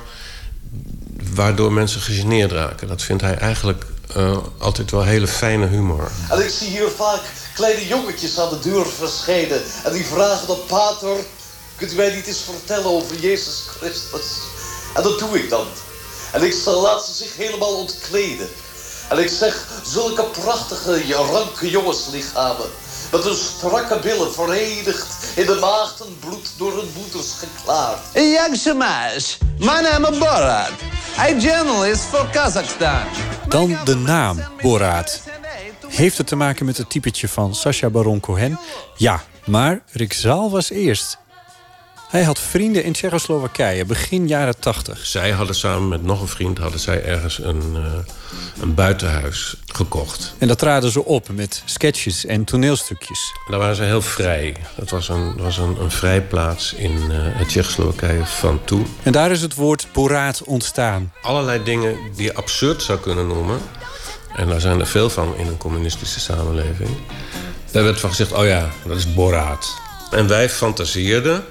waardoor mensen gegeneerd raken. Dat vindt hij eigenlijk eh, altijd wel hele fijne humor. En ik zie hier vaak kleine jongetjes aan de deur verschijnen. En die vragen dan, pater, kunt u mij niet eens vertellen over Jezus Christus? En dat doe ik dan. En ik laat ze zich helemaal ontkleden. En ik zeg, zulke prachtige, ranke jongenslichamen. Met hun strakke billen verenigd in de maagdenbloed door hun moeders geklaard. Як Shamash, my name is Borat. I'm journalist for Kazakhstan. Dan de naam Boraat. Heeft het te maken met het typetje van Sacha Baron Cohen? Ja, maar Rick Zaal was eerst. Hij had vrienden in Tsjechoslowakije, begin jaren 80. Zij hadden samen met nog een vriend... hadden zij ergens een, eh, een buitenhuis gekocht. En dat traden ze op met sketches en toneelstukjes. Daar waren ze heel vrij. Het was een, was een, een vrijplaats in het Tsjechoslowakije van toen. En daar is het woord Boraat ontstaan. Allerlei dingen die je absurd zou kunnen noemen. En daar zijn er veel van in een communistische samenleving. Daar werd van gezegd, oh ja, dat is Boraat. En wij fantaseerden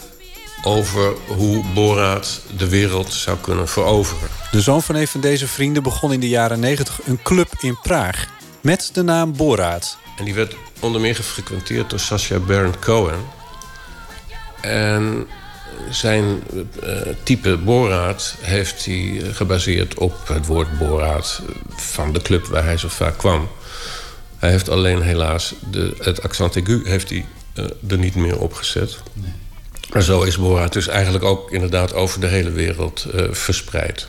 over hoe Boraat de wereld zou kunnen veroveren. De zoon van een van deze vrienden begon in de jaren 90 een club in Praag. Met de naam Boraat. En die werd onder meer gefrequenteerd door Sacha Baron Cohen. En zijn eh, type Boraat heeft hij gebaseerd op het woord Boraat van de club waar hij zo vaak kwam. Hij heeft alleen helaas de, het accent aigu heeft hij, eh, er niet meer op gezet. Maar zo is Boraat dus eigenlijk ook inderdaad over de hele wereld eh, verspreid.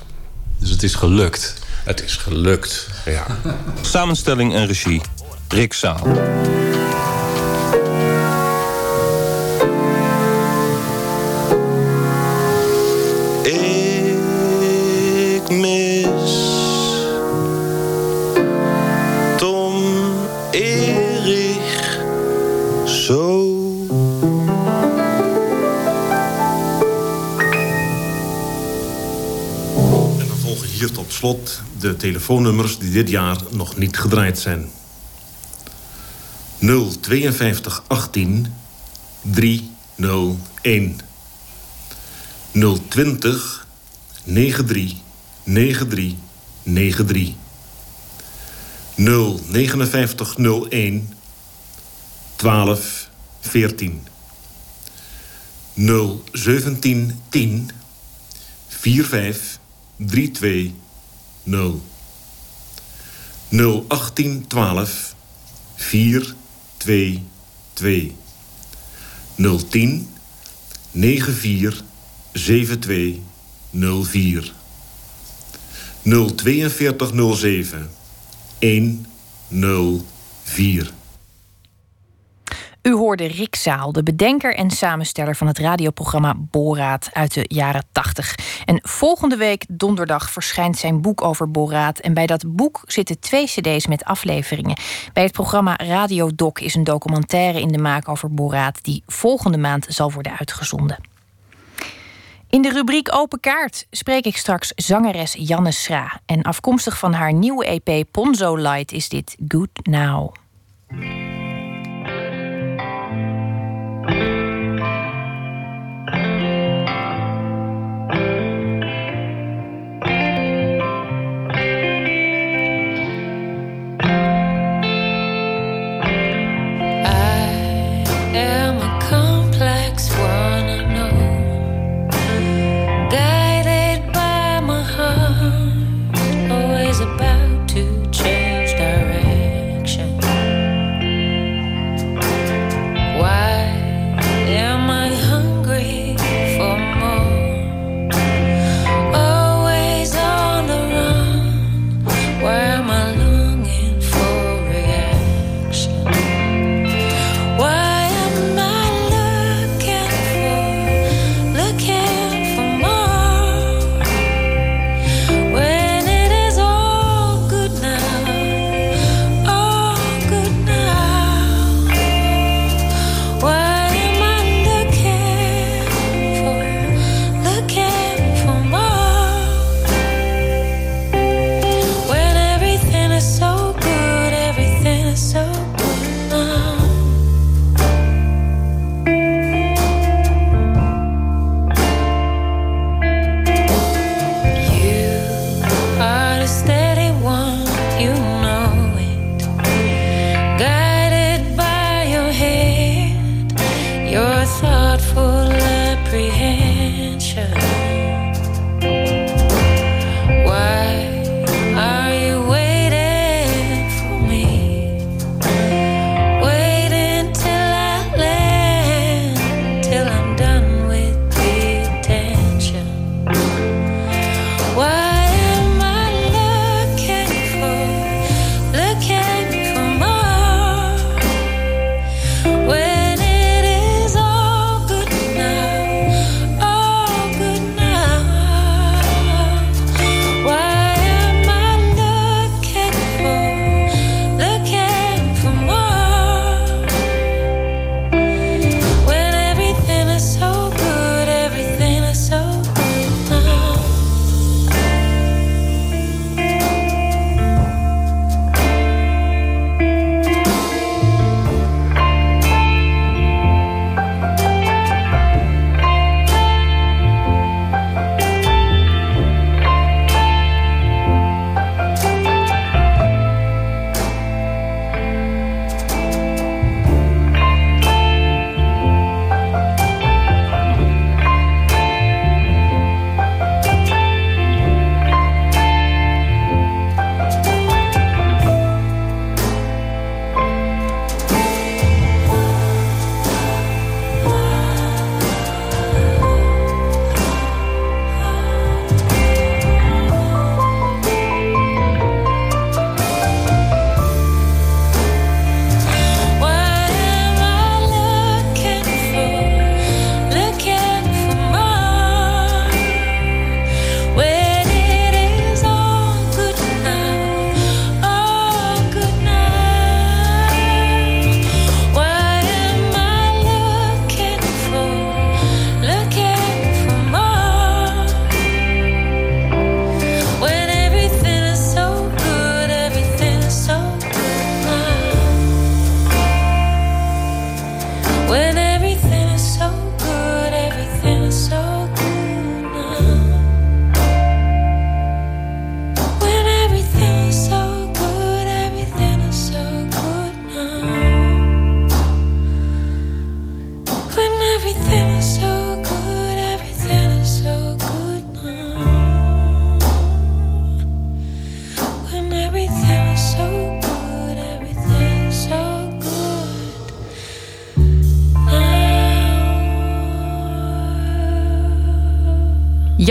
Dus het is gelukt. Het is gelukt, ja. Samenstelling en regie. Rick Zaal. De telefoonnummers die dit jaar nog niet gedraaid zijn. 052 18 301 020 93 93 93 059 01 12 14 017 10 45 32 0. 018 12 4 2 2. 010 94 72 04. 042 07 voor de Rikzaal, de bedenker en samensteller van het radioprogramma Boraat uit de jaren 80. En volgende week, donderdag, verschijnt zijn boek over Boraat. En bij dat boek zitten twee CD's met afleveringen. Bij het programma Radio Doc is een documentaire in de maak over Boraat, die volgende maand zal worden uitgezonden. In de rubriek Open Kaart spreek ik straks zangeres Janne Schra. En afkomstig van haar nieuwe EP Ponzo Light is dit Good Now.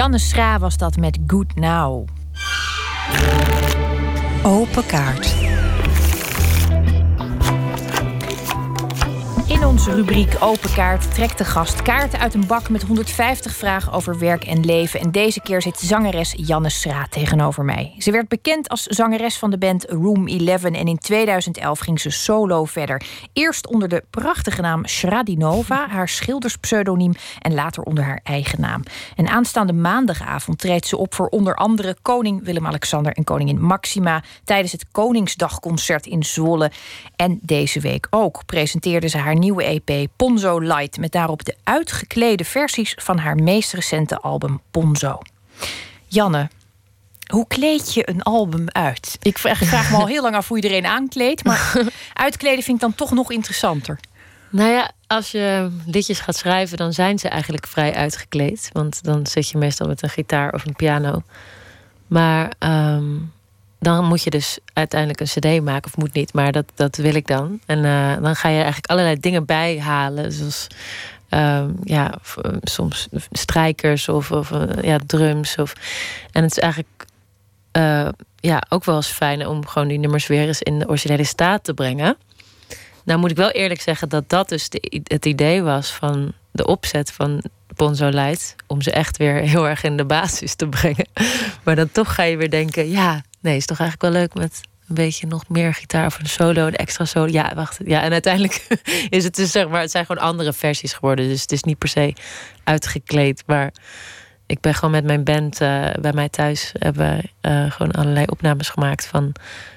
Janne Schra was dat met Good Now. Open kaart. In onze rubriek Open Kaart trekt de gast kaarten uit een bak met 150 vragen over werk en leven. En deze keer zit zangeres Janne Schra tegenover mij. Ze werd bekend als zangeres van de band Room 11 en in 2011 ging ze solo verder. Eerst onder de prachtige naam Schradinova, haar schilderspseudoniem, en later onder haar eigen naam. En aanstaande maandagavond treedt ze op voor onder andere koning Willem-Alexander en koningin Maxima tijdens het Koningsdagconcert in Zwolle. En deze week ook presenteerde ze haar nieuwe EP Ponzo Light met daarop de uitgeklede versies van haar meest recente album Ponzo. Janne, hoe kleed je een album uit? Ik vraag, me al heel lang af hoe iedereen aankleedt, maar uitkleden vind ik dan toch nog interessanter. Nou ja, als je liedjes gaat schrijven, dan zijn ze eigenlijk vrij uitgekleed. Want dan zit je meestal met een gitaar of een piano. Maar ehm, dan moet je dus uiteindelijk een cd maken, of moet niet, maar dat, dat wil ik dan. En eh, dan ga je eigenlijk allerlei dingen bijhalen, zoals ehm, ja, soms strijkers of, of eh, ja, drums. Of, en het is eigenlijk eh, ja, ook wel eens fijn om gewoon die nummers weer eens in de originele staat te brengen. Nou moet ik wel eerlijk zeggen dat dat dus het idee was van de opzet van Ponzo Light. Om ze echt weer heel erg in de basis te brengen. Maar dan toch ga je weer denken, ja, nee, is toch eigenlijk wel leuk met een beetje nog meer gitaar of een solo, een extra solo. Ja, wacht. Ja, en uiteindelijk is het dus zeg maar, het zijn gewoon andere versies geworden. Dus het is niet per se uitgekleed. Maar ik ben gewoon met mijn band eh, bij mij thuis hebben eh, gewoon allerlei opnames gemaakt van,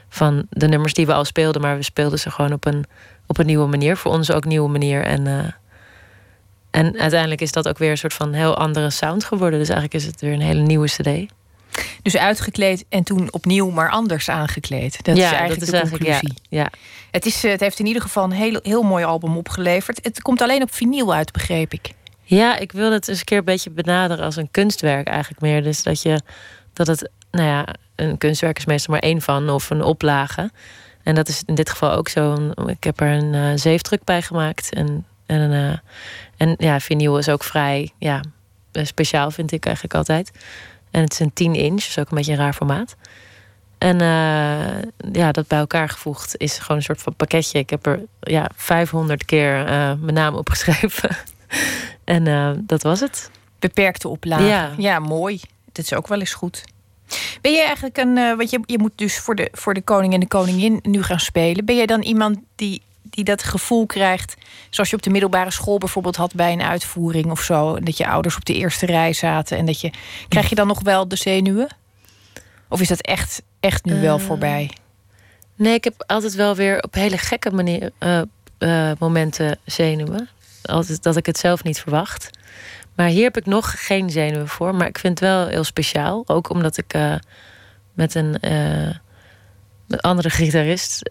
van de nummers die we al speelden. Maar we speelden ze gewoon op een, op een nieuwe manier. Voor ons ook nieuwe manier. En, eh, en uiteindelijk is dat ook weer een soort van heel andere sound geworden. Dus eigenlijk is het weer een hele nieuwe CD. Dus uitgekleed en toen opnieuw maar anders aangekleed. Dat Ja, is dat eigenlijk is de eigenlijk- ja, conclusie. ja. Het, is, eh, het heeft in ieder geval een heel, heel mooi album opgeleverd. Het komt alleen op vinyl uit, begreep ik. Ja, ik wil het eens een keer een beetje benaderen als een kunstwerk eigenlijk meer. Dus dat je dat het, nou ja, een kunstwerk is meestal maar één van of een oplage. En dat is in dit geval ook zo. Ik heb er een eh, zeefdruk bij gemaakt. En, en, een, eh, en ja, vinyl is ook vrij ja, speciaal, vind ik eigenlijk altijd. En het is een 10 inch, dus ook een beetje een raar formaat. En eh, ja, dat bij elkaar gevoegd is gewoon een soort van pakketje. Ik heb er ja, 500 keer eh, mijn naam opgeschreven. en eh, dat was het. Beperkte oplage. Ja. ja, mooi. Dat is ook wel eens goed. Ben je eigenlijk een. want je, je moet dus voor de, voor de koning en de koningin nu gaan spelen. Ben jij dan iemand die, die dat gevoel krijgt. zoals je op de middelbare school bijvoorbeeld had bij een uitvoering of zo. en Dat je ouders op de eerste rij zaten. En dat je. Krijg je dan nog wel de zenuwen? Of is dat echt, echt nu wel Eh, voorbij? Nee, ik heb altijd wel weer op hele gekke manier, eh, eh, momenten zenuwen. Altijd dat ik het zelf niet verwacht. Maar hier heb ik nog geen zenuwen voor. Maar ik vind het wel heel speciaal. Ook omdat ik met een met andere gitarist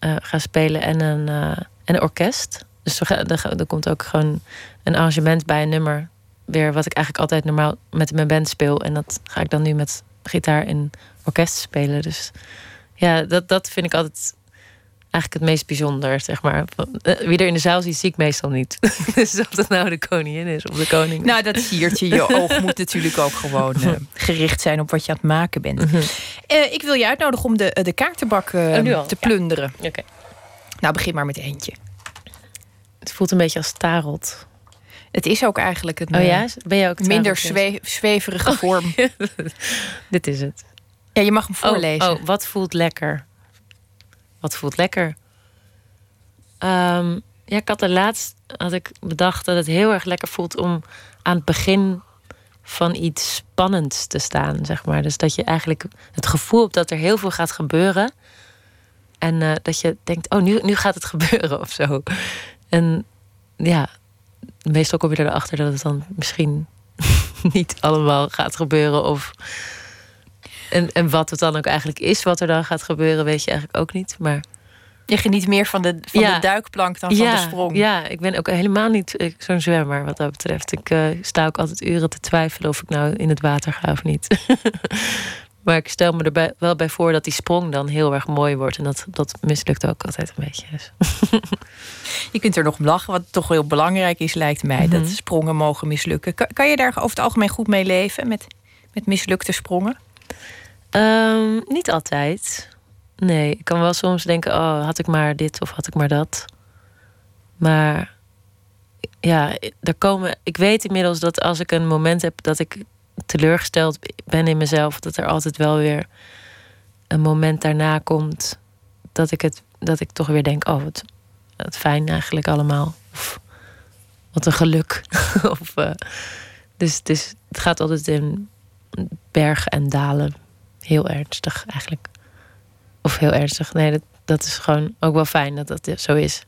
ehm, eh, ga spelen en een, en een orkest. Dus er, er komt ook gewoon een arrangement bij een nummer. Weer wat ik eigenlijk altijd normaal met mijn band speel. En dat ga ik dan nu met gitaar en orkest spelen. Dus ja, dat, dat vind ik altijd eigenlijk het meest bijzonder, zeg maar. Eh, Wie er in de zaal ziet, zie ik meestal niet. dus of dat nou de koningin is of de koning. Nou, dat siertje. Je oog moet natuurlijk ook gewoon eh, gericht zijn op wat je aan het maken bent. Eh, ik wil je uitnodigen om de, de kaartenbak Oh, te plunderen. Oké. Nou, begin maar met eentje. Het voelt een beetje als tarot. Het is ook eigenlijk een Oh ja? Ben je ook minder zwe- zweverige vorm. Dit is het. Ja, je mag hem Oh, voorlezen. Oh, wat voelt lekker? Wat voelt lekker? Ehm, ja, ik had er laatst had ik bedacht dat het heel erg lekker voelt om aan het begin van iets spannends te staan, zeg maar. Dus dat je eigenlijk het gevoel hebt dat er heel veel gaat gebeuren. En eh, dat je denkt, oh, nu, nu gaat het gebeuren of zo. En ja, meestal kom je erachter dat het dan misschien niet allemaal gaat gebeuren. Of en, en wat het dan ook eigenlijk is, wat er dan gaat gebeuren, weet je eigenlijk ook niet. Maar Je geniet meer van de, van de duikplank dan van ja, de sprong. Ja, ik ben ook helemaal niet eh, zo'n zwemmer wat dat betreft. Ik eh, sta ook altijd uren te twijfelen of ik nou in het water ga of niet. maar ik stel me er wel bij voor dat die sprong dan heel erg mooi wordt. En dat, dat mislukt ook altijd een beetje. Dus. Je kunt er nog om lachen, wat toch heel belangrijk is, lijkt mij. Dat Mhm. sprongen mogen mislukken. Kan, kan je daar over het algemeen goed mee leven? Met, met mislukte sprongen? Ehm, niet altijd. Nee, ik kan wel soms denken: oh, had ik maar dit of had ik maar dat. Maar ja, er komen. Ik weet inmiddels dat als ik een moment heb dat ik teleurgesteld ben in mezelf, dat er altijd wel weer een moment daarna komt dat ik het dat ik toch weer denk: oh, wat, wat fijn eigenlijk allemaal. Of wat een geluk. of, eh, dus is, het gaat altijd in bergen en dalen. Heel ernstig eigenlijk. Of heel ernstig. Nee, dat, dat is gewoon ook wel fijn dat dat zo is.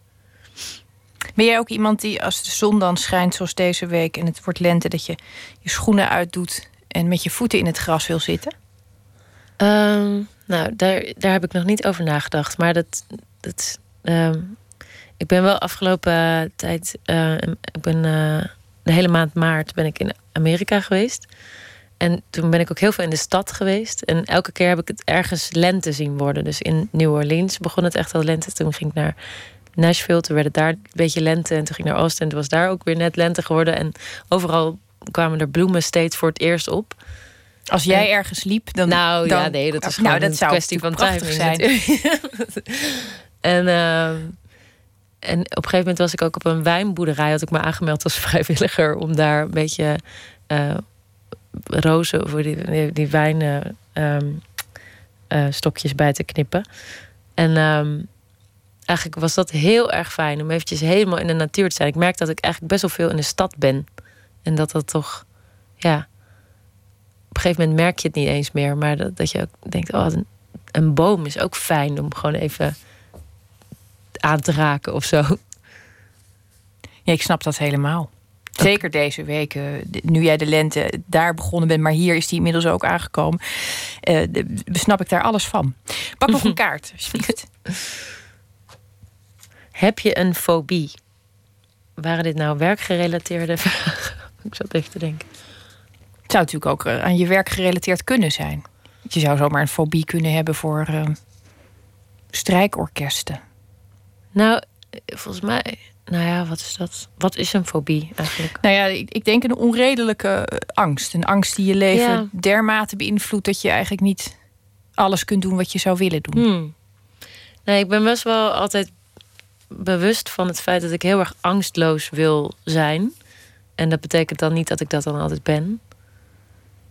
Ben jij ook iemand die als de zon dan schijnt zoals deze week en het wordt lente, dat je je schoenen uitdoet en met je voeten in het gras wil zitten? Ehm, nou, daar, daar heb ik nog niet over nagedacht. Maar dat. dat ehm, ik ben wel afgelopen tijd. eh, ik ben eh, de hele maand maart ben ik in Amerika geweest. En toen ben ik ook heel veel in de stad geweest. En elke keer heb ik het ergens lente zien worden. Dus in New Orleans begon het echt al lente. Toen ging ik naar Nashville. Toen werd het daar een beetje lente. En toen ging ik naar Austin. Toen was daar ook weer net lente geworden. En overal kwamen er bloemen steeds voor het eerst op. Als jij ergens liep, dan. Nou dan- ja, nee, dat is Nou, gewoon dat een zou kwestie van prachtig timing. zijn. en, ehm, en op een gegeven moment was ik ook op een wijnboerderij. Had ik me aangemeld als vrijwilliger om daar een beetje eh, rozen voor die, die, die wijnstokjes ehm, eh, bij te knippen. En ehm, eigenlijk was dat heel erg fijn om eventjes helemaal in de natuur te zijn. Ik merk dat ik eigenlijk best wel veel in de stad ben. En dat dat toch, ja, op een gegeven moment merk je het niet eens meer. Maar dat, dat je ook denkt, oh, een, een boom is ook fijn om gewoon even aan te raken of zo. Ja, ik snap dat helemaal. Zeker deze week, eh, nu jij de lente daar begonnen bent, maar hier is die inmiddels ook aangekomen. de- snap ik daar alles van. Pak nog een kaart, alsjeblieft. Heb je een fobie? Waren dit nou werkgerelateerde vragen? Ik zat even te denken. Het zou natuurlijk ook eh, aan je werk gerelateerd kunnen zijn. Je zou zomaar een fobie kunnen hebben voor strijkorkesten. Nou, volgens mij, nou ja, wat is dat? Wat is een fobie eigenlijk? Nou ja, ik, ik denk een onredelijke eh, angst. Een angst die je leven Ja. dermate beïnvloedt dat je eigenlijk niet alles kunt doen wat je zou willen doen. Hmm. Nee, ik ben best wel altijd bewust van het feit dat ik heel erg angstloos wil zijn. En dat betekent dan niet dat ik dat dan altijd ben.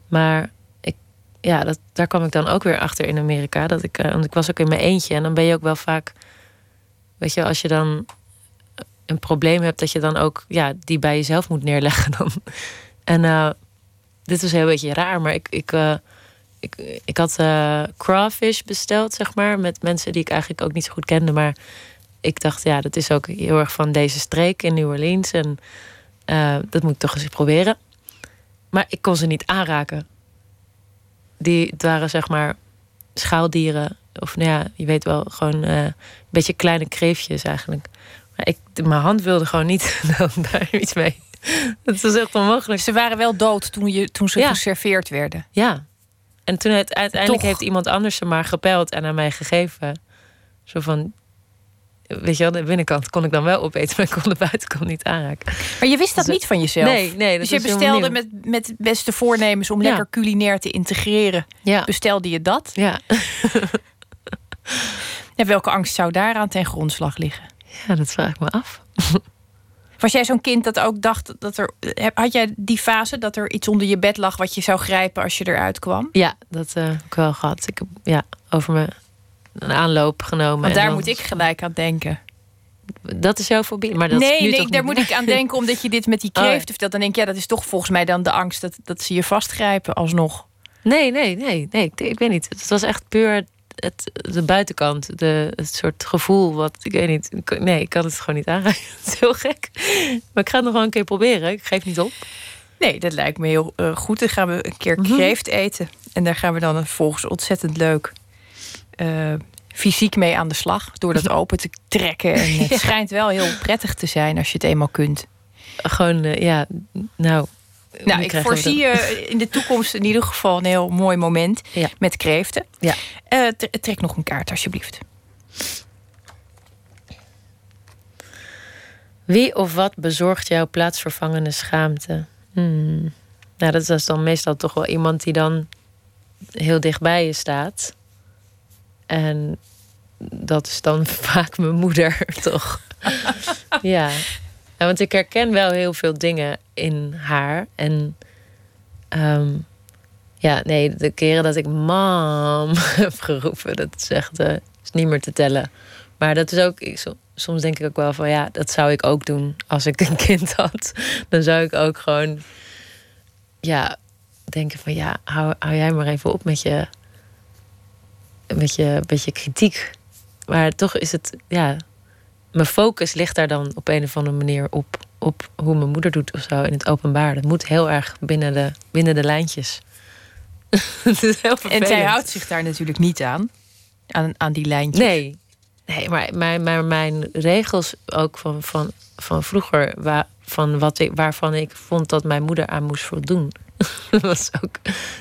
Maar ik, ja, dat, daar kwam ik dan ook weer achter in Amerika. Dat ik, eh, want ik was ook in mijn eentje. En dan ben je ook wel vaak. Weet je, als je dan een probleem hebt, dat je dan ook ja, die bij jezelf moet neerleggen. Dan. En eh, dit was heel beetje raar, maar ik, ik, eh, ik, ik had eh, crawfish besteld, zeg maar, met mensen die ik eigenlijk ook niet zo goed kende. Maar ik dacht, ja, dat is ook heel erg van deze streek in New Orleans. En dat moet ik toch eens proberen. Maar ik kon ze niet aanraken. Die, het waren zeg maar schaaldieren. Of nou ja, je weet wel, gewoon een beetje kleine kreeftjes eigenlijk. Ik, mijn hand wilde gewoon niet daar iets mee. Dat was echt onmogelijk. Ze waren wel dood toen, je, toen ze Ja. geserveerd werden. Ja. En toen het, uiteindelijk Toch. heeft iemand anders ze maar gepeld en aan mij gegeven. Zo van, weet je wel, de binnenkant kon ik dan wel opeten, maar ik kon de buitenkant niet aanraken. Maar je wist dat Dus, niet van jezelf. Nee, nee. dus dat je was helemaal bestelde met, met beste voornemens om Ja. lekker culinair te integreren. Ja. Bestelde je dat? Ja. En welke angst zou daaraan ten grondslag liggen? Ja, dat vraag ik me af. Was jij zo'n kind dat ook dacht dat er. Had jij die fase dat er iets onder je bed lag wat je zou grijpen als je eruit kwam? Ja, dat eh, heb ik wel gehad. Ik heb ja, over me een aanloop genomen. Want daar dan- moet ik gelijk aan denken. Dat is jouw fobie. Maar dat nee, nu nee daar moet ik aan denken omdat je dit met die Oh, ja. kreeften vertelt. Dan denk ik, ja, dat is toch volgens mij dan de angst dat, dat ze je vastgrijpen alsnog. Nee, nee, nee, nee. Ik, ik weet niet. Het was echt puur het, de buitenkant. De, het soort gevoel wat, ik weet niet. Nee, ik kan het gewoon niet aanraken. Het is heel gek. Maar ik ga het nog wel een keer proberen. Ik geef niet op. Nee, dat lijkt me heel eh, goed. Dan gaan we een keer Mhm. kreeft eten. En daar gaan we dan volgens ontzettend leuk eh, fysiek mee aan de slag. Door dat open te trekken. En het Ja. schijnt wel heel prettig te zijn als je het eenmaal kunt. Gewoon, eh, ja, nou. Nou, nu ik voorzie je in de toekomst in ieder geval een heel mooi moment met kreeften. Ja. Eh, tre- trek nog een kaart, alsjeblieft. Wie of wat bezorgt jouw plaatsvervangende schaamte? Hmm. Nou, dat is dan meestal toch wel iemand die dan heel dichtbij je staat. En dat is dan vaak mijn moeder, toch? ja. Ja. Want ik herken wel heel veel dingen in haar. En ehm, ja, nee, de keren dat ik mam heb geroepen, dat is echt eh, is niet meer te tellen. Maar dat is ook, soms denk ik ook wel van ja, dat zou ik ook doen als ik een kind had. Dan zou ik ook gewoon, ja, denken van ja, hou, hou jij maar even op met je, met je, met je kritiek. Maar toch is het, ja, mijn focus ligt daar dan op een of andere manier op. Op hoe mijn moeder doet of zo in het openbaar. Dat moet heel erg binnen de, binnen de lijntjes. en zij houdt zich daar natuurlijk niet aan. Aan, aan die lijntjes. Nee, nee maar, maar, maar mijn regels ook van, van, van vroeger... Waar, van wat ik, waarvan ik vond dat mijn moeder aan moest voldoen... was ook,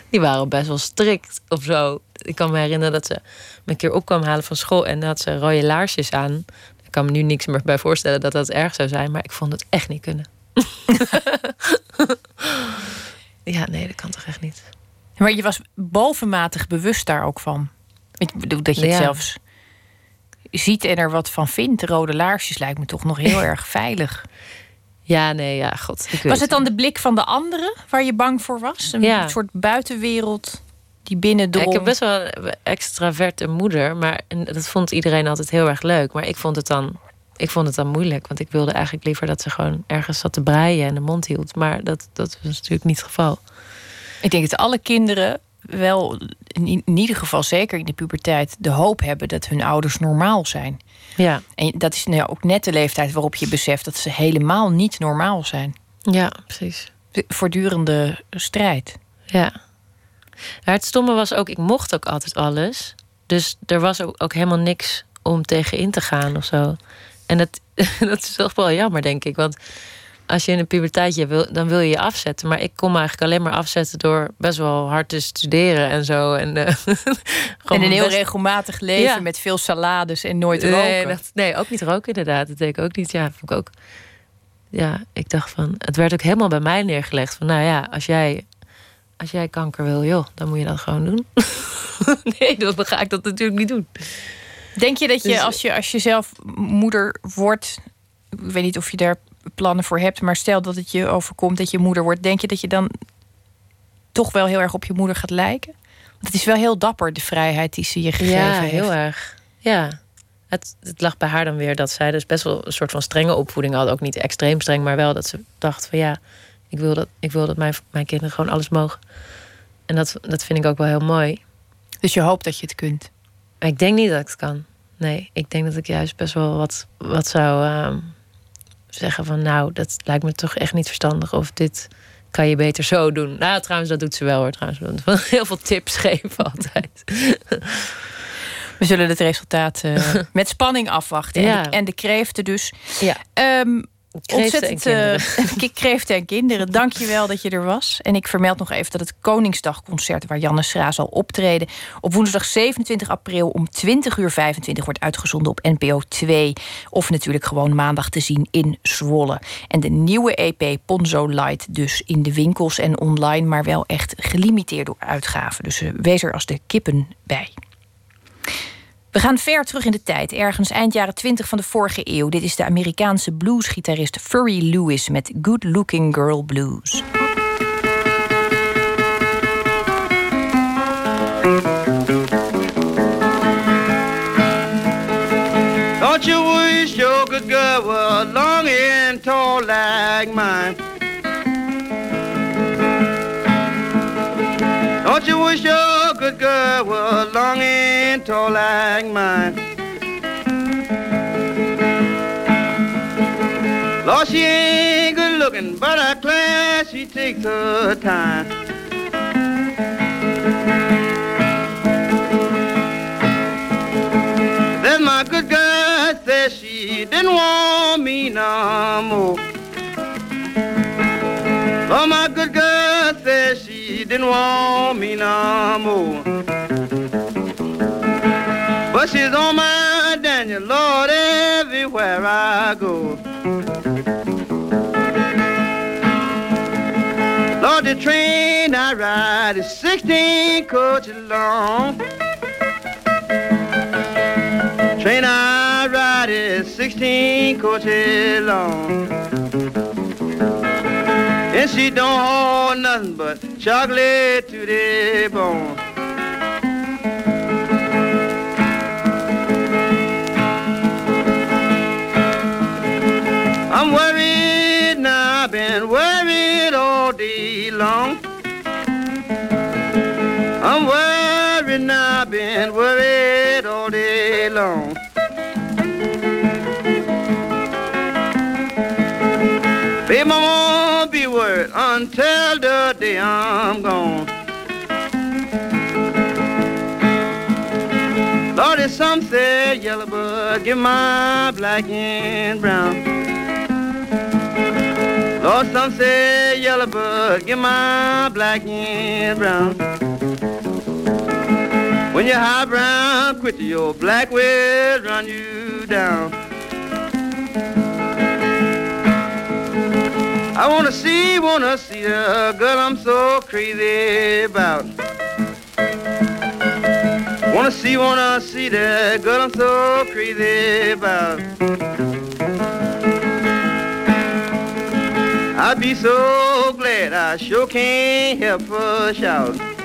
die waren best wel strikt of zo. Ik kan me herinneren dat ze me een keer opkwam halen van school... en had ze rode laarsjes aan. Ik kan me nu niks meer bij voorstellen dat dat erg zou zijn... maar ik vond het echt niet kunnen. ja, nee, dat kan toch echt niet. Maar je was bovenmatig bewust daar ook van. Ik bedoel dat je het zelfs ziet en er wat van vindt. Rode laarsjes lijkt me toch nog heel erg veilig. Ja, nee, ja, god. was het dan de blik van de anderen waar je bang voor was? Een ja. soort buitenwereld die ik heb best wel een extraverte moeder, maar dat vond iedereen altijd heel erg leuk. Maar ik vond het dan, ik vond het dan moeilijk, want ik wilde eigenlijk liever dat ze gewoon ergens zat te breien en de mond hield. Maar dat, dat was natuurlijk niet het geval. Ik denk dat alle kinderen wel, in, ieder geval zeker in de puberteit, de hoop hebben dat hun ouders normaal zijn. Ja. En dat is nou ook net de leeftijd waarop je beseft dat ze helemaal niet normaal zijn. Ja, precies. De voortdurende strijd. Ja. Het stomme was ook, ik mocht ook altijd alles. Dus er was ook, ook helemaal niks om tegen in te gaan of zo. En dat, dat is toch wel jammer, denk ik. Want als je in een puberteitje wil, dan wil je je afzetten. Maar ik kon me eigenlijk alleen maar afzetten door best wel hard te studeren en zo. En, uh, en een heel regelmatig leven met veel salades en nooit roken. Nee, nee, ook niet roken inderdaad. Dat deed ik ook niet. Ja, vond ik ook. Ja, ik dacht van, het werd ook helemaal bij mij neergelegd van, nou ja, als jij, als jij kanker wil, joh, dan moet je dat gewoon doen. nee, dan ga ik dat natuurlijk niet doen. Denk je dat je, dus- als je, als je zelf moeder wordt, ik weet niet of je daar plannen voor hebt. Maar stel dat het je overkomt dat je moeder wordt, denk je dat je dan toch wel heel erg op je moeder gaat lijken? Want het is wel heel dapper, de vrijheid die ze je gegeven ja, heeft. heel erg. Ja. Het, het lag bij haar dan weer dat zij dus best wel een soort van strenge opvoeding had. Ook niet extreem streng, maar wel dat ze dacht van ja, ik wil dat, ik wil dat mijn, mijn kinderen gewoon alles mogen. En dat, dat vind ik ook wel heel mooi. Dus je hoopt dat je het kunt? ik denk niet dat ik het kan. Nee, ik denk dat ik juist best wel wat, wat zou. Uh, zeggen van nou, dat lijkt me toch echt niet verstandig. Of dit kan je beter zo doen. Nou, trouwens, dat doet ze wel hoor. Trouwens, heel veel tips geven altijd. We zullen het resultaat uh, met spanning afwachten. Ja. En, de, en de kreeften dus. Ja. Um, Ontzettend uh, kreeften en kinderen. Dank je wel dat je er was. En ik vermeld nog even dat het Koningsdagconcert... waar Janne Schra zal optreden... op woensdag 27 april om 20 uur 25 wordt uitgezonden op NPO 2. Of natuurlijk gewoon maandag te zien in Zwolle. En de nieuwe EP Ponzo Light dus in de winkels en online... maar wel echt gelimiteerd door uitgaven. Dus uh, wees er als de kippen bij. We gaan ver terug in de tijd, ergens eind jaren 20 van de vorige eeuw. Dit is de Amerikaanse bluesgitarist Furry Lewis met Good Looking Girl Blues. Don't you wish your good girl were long and tall like mine? Don't you wish your good girl were long and tall like mine? Lord, she ain't good looking, but I class, she takes her time. Then my good girl said she didn't want me no more. Oh, my good girl said she didn't want me no more she's on my Daniel, Lord, everywhere I go. Lord, the train I ride is 16 coaches long. Train I ride is 16 coaches long. And she don't hold nothing but chocolate to the bone. I won't be worried until the day I'm gone. Lord, some say yellow, but give my black and brown. Lord, some say yellow bug, get my black and brown. When you're high brown, quit your black will run you down. I wanna see, wanna see the girl I'm so crazy about. Wanna see, wanna see the girl I'm so crazy about. I'd be so glad I sure can't help but shout.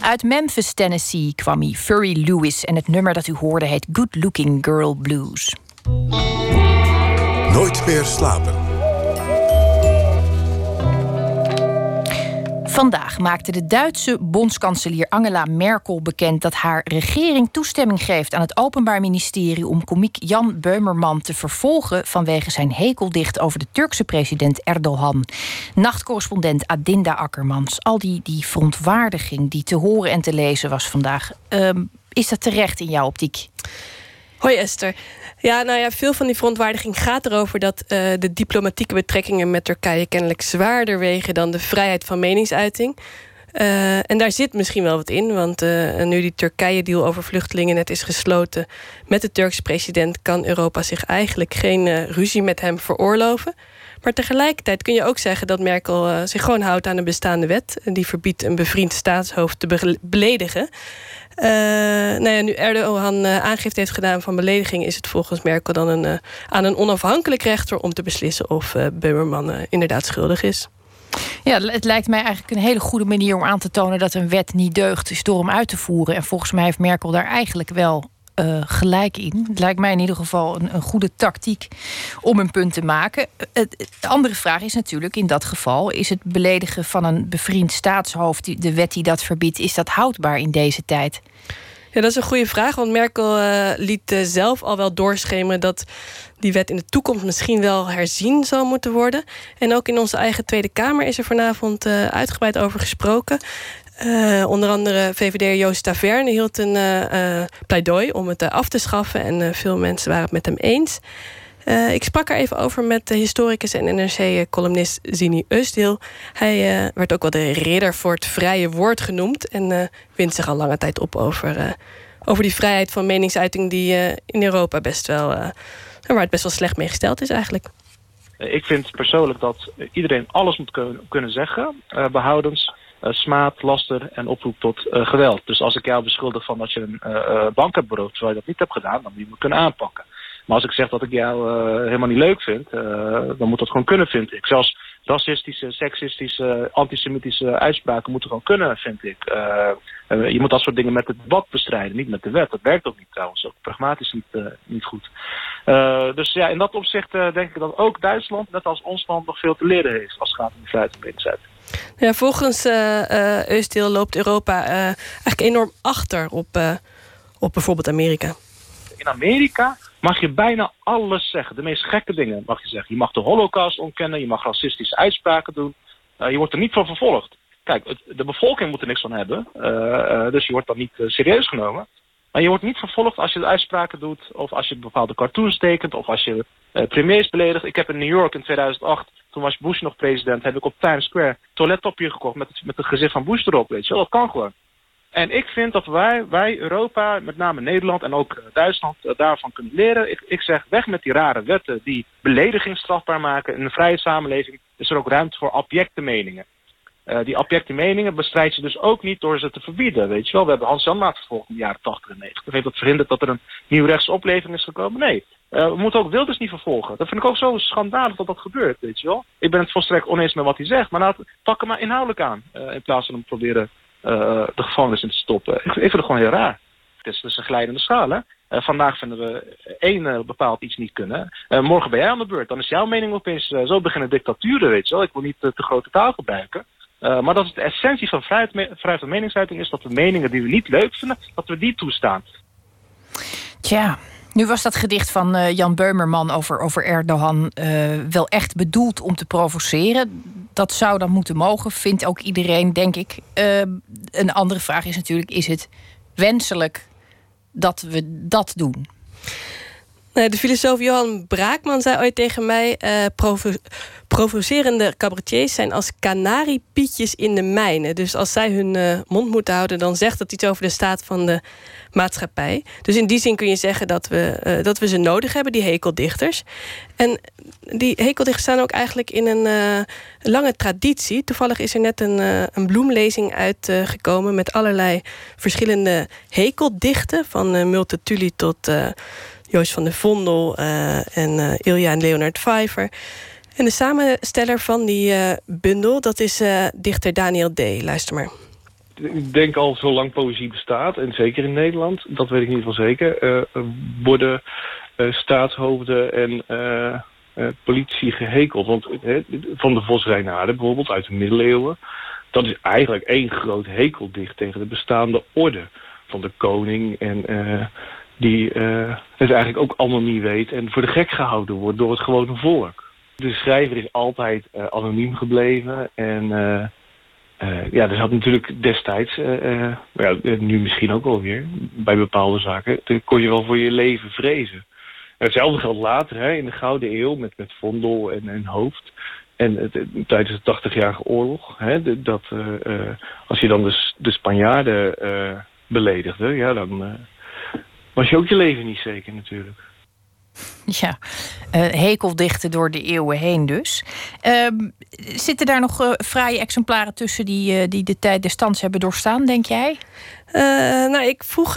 Uit Memphis, Tennessee kwam hij, Furry Lewis. En het nummer dat u hoorde heet Good Looking Girl Blues. Nooit meer slapen. Vandaag maakte de Duitse bondskanselier Angela Merkel bekend dat haar regering toestemming geeft aan het Openbaar Ministerie om komiek Jan Beumerman te vervolgen vanwege zijn hekeldicht over de Turkse president Erdogan. Nachtcorrespondent Adinda Akkermans. Al die, die verontwaardiging die te horen en te lezen was vandaag. Ehm, is dat terecht in jouw optiek? Hoi Esther. Ja, nou ja, veel van die verontwaardiging gaat erover dat uh, de diplomatieke betrekkingen met Turkije kennelijk zwaarder wegen dan de vrijheid van meningsuiting. Uh, en daar zit misschien wel wat in, want uh, nu die Turkije-deal over vluchtelingen net is gesloten met de Turkse president, kan Europa zich eigenlijk geen ruzie met hem veroorloven. Maar tegelijkertijd kun je ook zeggen dat Merkel zich gewoon houdt aan een bestaande wet. Die verbiedt een bevriend staatshoofd te beledigen. Uh, nou ja, nu Erdogan uh, aangifte heeft gedaan van belediging... is het volgens Merkel dan een, uh, aan een onafhankelijk rechter... om te beslissen of Beumerman inderdaad schuldig is. Ja, het lijkt mij eigenlijk een hele goede manier om aan te tonen... dat een wet niet deugt, is door hem uit te voeren. En volgens mij heeft Merkel daar eigenlijk wel uh, gelijk in. Het lijkt mij in ieder geval een, een goede tactiek om een punt te maken. De andere vraag is natuurlijk in dat geval... is het beledigen van een bevriend staatshoofd... de wet die dat verbiedt, is dat houdbaar in deze tijd? Ja, dat is een goede vraag. Want Merkel uh, liet uh, zelf al wel doorschemeren dat die wet in de toekomst misschien wel herzien zal moeten worden. En ook in onze eigen Tweede Kamer is er vanavond uitgebreid over gesproken. Uh, onder andere VVD Joost Taverne hield een uh, uh, pleidooi om het af te schaffen. En veel mensen waren het met hem eens. ik sprak er even over met de historicus en NRC-columnist Zini Eustdeel. Hij werd ook wel de ridder voor het vrije woord genoemd. En wint zich al lange tijd op over, over die vrijheid van meningsuiting... die in Europa best wel, waar het best wel slecht mee gesteld is eigenlijk. Ik vind persoonlijk dat iedereen alles moet kunnen zeggen, behoudens smaad, laster en oproep tot uh, geweld. Dus als ik jou beschuldig van dat je een uh, bank hebt beroofd terwijl je dat niet hebt gedaan, dan moet je me kunnen aanpakken. Maar als ik zeg dat ik jou helemaal niet leuk vind, dan moet dat gewoon kunnen, vind ik. Zelfs racistische, seksistische, antisemitische uitspraken moeten gewoon kunnen, vind ik. je moet dat soort dingen met het debat bestrijden, niet met de wet. Dat werkt ook niet trouwens, ook pragmatisch niet, niet goed. dus ja, in dat opzicht denk ik dat ook Duitsland, net als ons land, nog veel te leren heeft als het gaat om de vrijheid van. Volgens uh, Eusteel loopt Europa uh, eigenlijk enorm achter op, op bijvoorbeeld Amerika. In Amerika mag je bijna alles zeggen. De meest gekke dingen mag je zeggen. Je mag de holocaust ontkennen, je mag racistische uitspraken doen. je wordt er niet van vervolgd. Kijk, de bevolking moet er niks van hebben. dus je wordt dan niet serieus genomen. Maar je wordt niet vervolgd als je de uitspraken doet... of als je bepaalde cartoons tekent... of als je premiers beledigt. Ik heb in New York in 2008 toen was Bush nog president, heb ik op Times Square toilettopje gekocht met het, met het gezicht van Bush erop, weet je wel. Dat kan gewoon. En ik vind dat wij, wij Europa, met name Nederland en ook eh, Duitsland, eh, daarvan kunnen leren. Ik, ik zeg weg met die rare wetten die belediging strafbaar maken. In een vrije samenleving is er ook ruimte voor abjecte meningen. Eh, die abjecte meningen bestrijdt ze dus ook niet door ze te verbieden, weet je wel. We hebben Hans Janmaat vervolgd in de jaren 80 en 90. Heeft dat verhinderd dat er een nieuw rechtsopleving is gekomen? Nee. Uh, we moeten ook Wilders niet vervolgen. Dat vind ik ook zo schandalig dat dat gebeurt, weet je wel. Ik ben het volstrekt oneens met wat hij zegt, maar laat, pak hem maar inhoudelijk aan. Uh, in plaats van hem proberen uh, de gevangenis in te stoppen. Ik, vind het gewoon heel raar. Het is dus een glijdende schaal, hè. vandaag vinden we één bepaald iets niet kunnen. morgen ben jij aan de beurt. Dan is jouw mening opeens... zo beginnen dictaturen, weet je wel. Ik wil niet te grote taal gebruiken. Maar dat is de essentie van vrijheid, vrijheid van meningsuiting is dat we meningen die we niet leuk vinden, dat we die toestaan. Tja, nu was dat gedicht van uh, Jan Beumerman over, over Erdogan uh, wel echt bedoeld om te provoceren. Dat zou dan moeten mogen, vindt ook iedereen, denk ik. een andere vraag is natuurlijk: is het wenselijk dat we dat doen? De filosoof Johan Braakman zei ooit tegen mij: uh, provo provocerende cabaretiers zijn als kanariepietjes in de mijnen. Dus als zij hun uh, mond moeten houden, dan zegt dat iets over de staat van de maatschappij. Dus in die zin kun je zeggen dat we, dat we ze nodig hebben, die hekeldichters. En die hekeldichters staan ook eigenlijk in een lange traditie. Toevallig is er net een, een bloemlezing uitgekomen met allerlei verschillende hekeldichten, van Multatuli tot. Joost van der Vondel en Ilja en Leonard Pfeiffer. En de samensteller van die uh, bundel, dat is uh, dichter Daniel D. Luister maar. Ik denk al zolang poëzie bestaat, en zeker in Nederland, dat weet ik niet van zeker, uh, worden staatshoofden en politie gehekeld. Want van de Vos bijvoorbeeld uit de middeleeuwen, dat is eigenlijk één groot hekeldicht tegen de bestaande orde van de koning en die het eigenlijk ook allemaal niet weet en voor de gek gehouden wordt door het gewone volk de schrijver is altijd uh, anoniem gebleven. En uh, uh, ja, er zat natuurlijk destijds, ja, nu misschien ook alweer, bij bepaalde zaken, kon je wel voor je leven vrezen. En hetzelfde geldt later, hè, in de Gouden Eeuw, met, met Vondel en, en Hoofd. En het, tijdens de 80-jarige oorlog, hè, dat, als je dan de, de Spanjaarden beledigde, ja, dan was je ook je leven niet zeker natuurlijk. Ja, uh, hekeldichten door de eeuwen heen dus. Uh, zitten daar nog uh, fraaie exemplaren tussen die, uh, die de tijd des stands hebben doorstaan, denk jij? nou, ik vroeg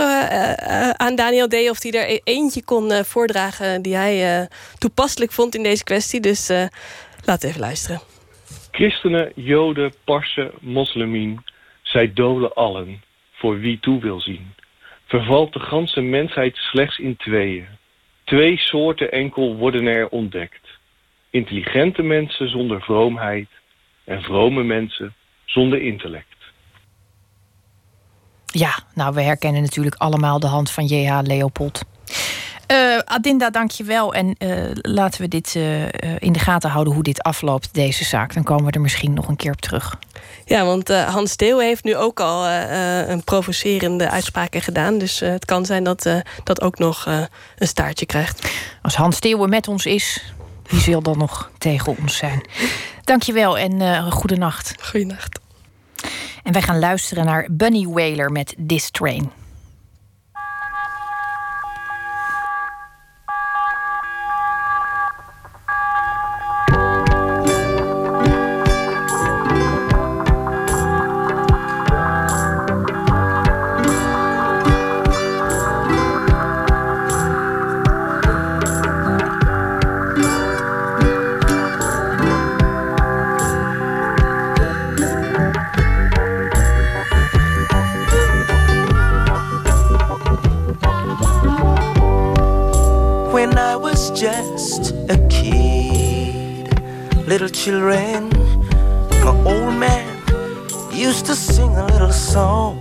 aan Daniel D. of hij er e-, eentje kon voordragen die hij toepasselijk vond in deze kwestie. Dus laten we even luisteren. Christenen, Joden, Parsen, moslimien, zij dolen allen, voor wie toe wil zien. Vervalt de ganse mensheid slechts in tweeën Twee soorten enkel worden er ontdekt. Intelligente mensen zonder vroomheid en vrome mensen zonder intellect. Ja, nou, we herkennen natuurlijk allemaal de hand van J.H. Leopold. Uh, Adinda, dank je wel. En uh, laten we dit uh, in de gaten houden hoe dit afloopt, deze zaak. Dan komen we er misschien nog een keer op terug. Ja, want Hans Steeuw heeft nu ook al een provocerende uitspraken gedaan. Dus het kan zijn dat dat ook nog een staartje krijgt. Als Hans Steeuwen met ons is, wie zal dan nog tegen ons zijn? Dank je wel en uh, goede nacht. Goedenacht. En wij gaan luisteren naar Bunny Wailer met This Train. Children. My old man used to sing a little song.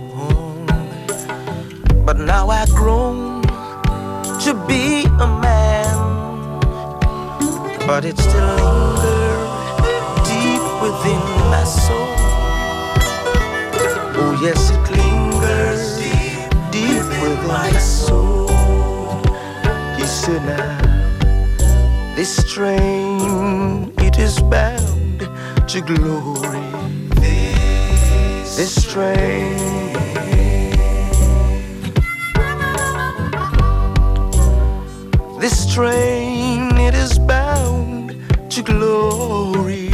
But now I've grown to be a man. But it still lingers deep within my soul. Oh, yes, it lingers deep, within my soul. Said, now, this train it is bound to glory. This train. This train, it is bound to glory.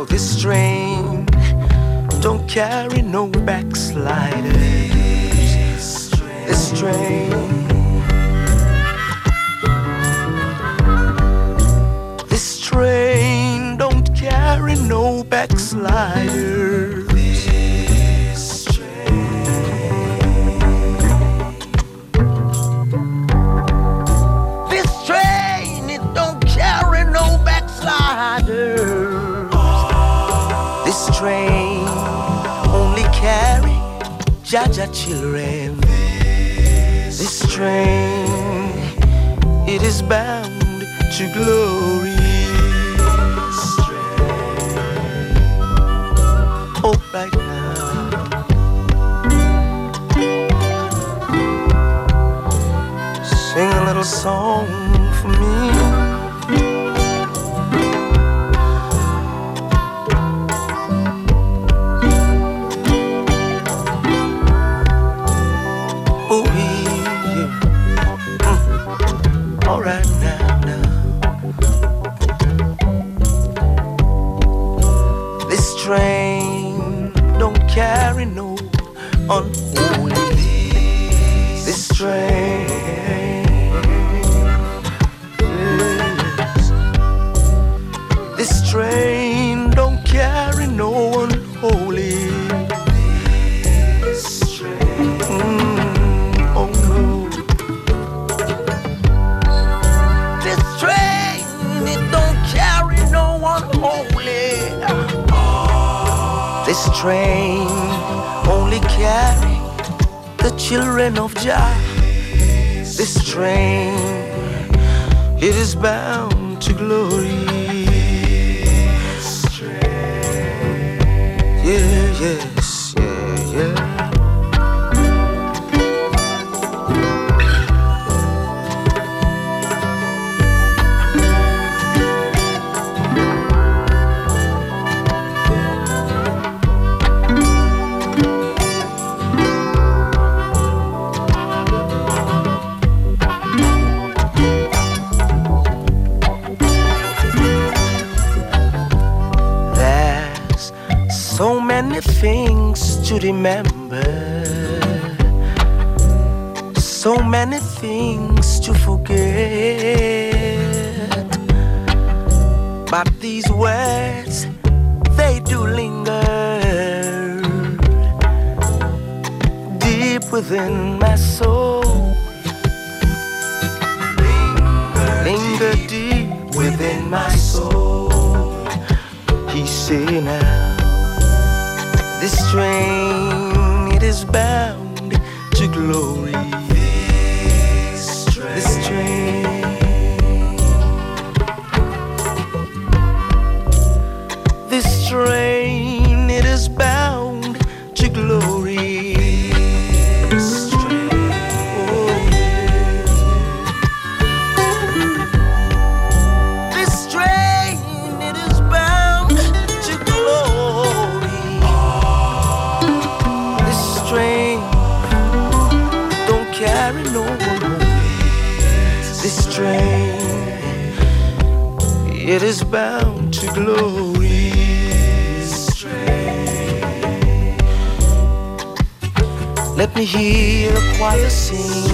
Now this train don't carry no backsliders. This train. This train don't carry no backsliders. Jaja children. This train, it is bound to glory. Oh, right now. Sing a little song no one holy. Ah. This train only carry the children of Jah. This train, it is bound to glory. Yeah, yes, yeah, yeah. To remember, so many things to forget. But these words, they do linger deep within my soul. Linger deep within my soul. He say now, this train it is bound to glory. Bound to glory. Let me hear a choir sing.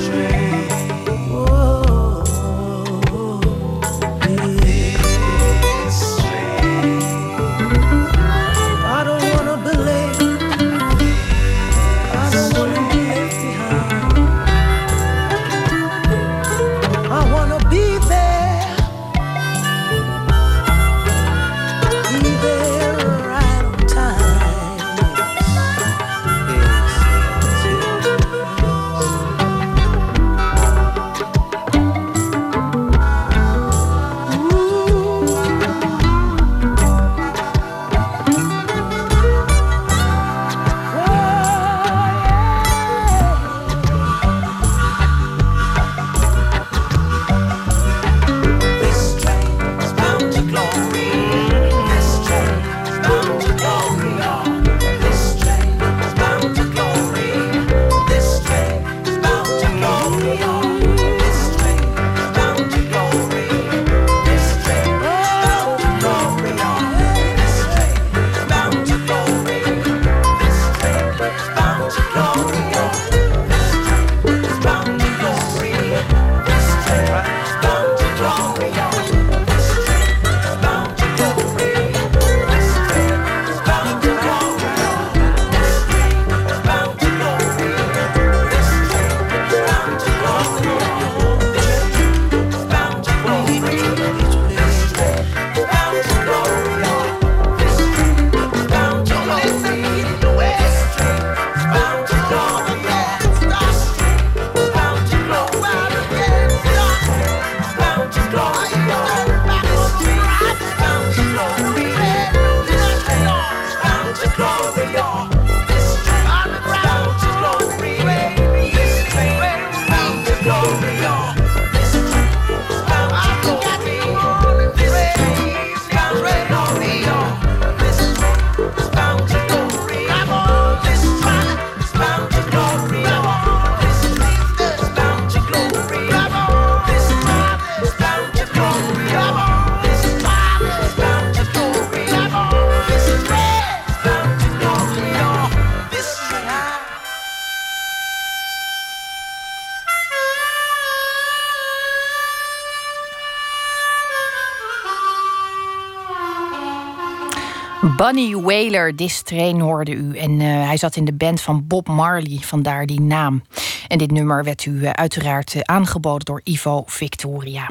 Bunny Whaler, This Train hoorde u. En uh, hij zat in de band van Bob Marley, vandaar die naam. En dit nummer werd u uh, uiteraard uh, aangeboden door Ivo Victoria.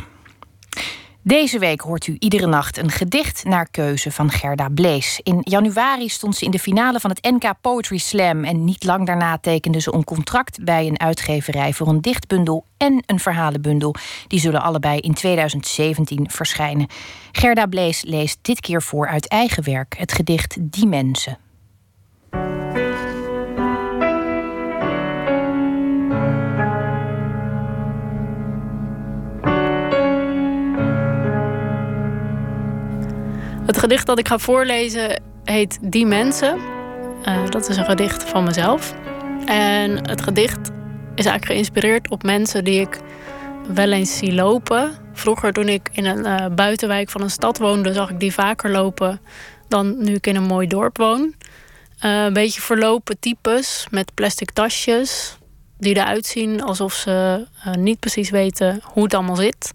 Deze week hoort u iedere nacht een gedicht naar keuze van Gerda Blees. In januari stond ze in de finale van het NK Poetry Slam. En niet lang daarna tekende ze een contract bij een uitgeverij voor een dichtbundel en een verhalenbundel. Die zullen allebei in 2017 verschijnen. Gerda Blees leest dit keer voor uit eigen werk het gedicht Die Mensen. Het gedicht dat ik ga voorlezen heet Die Mensen. Uh, dat is een gedicht van mezelf. En het gedicht is eigenlijk geïnspireerd op mensen die ik wel eens zie lopen. Vroeger, toen ik in een uh, buitenwijk van een stad woonde, zag ik die vaker lopen dan nu ik in een mooi dorp woon. Uh, een beetje verlopen types met plastic tasjes, die eruit zien alsof ze niet precies weten hoe het allemaal zit.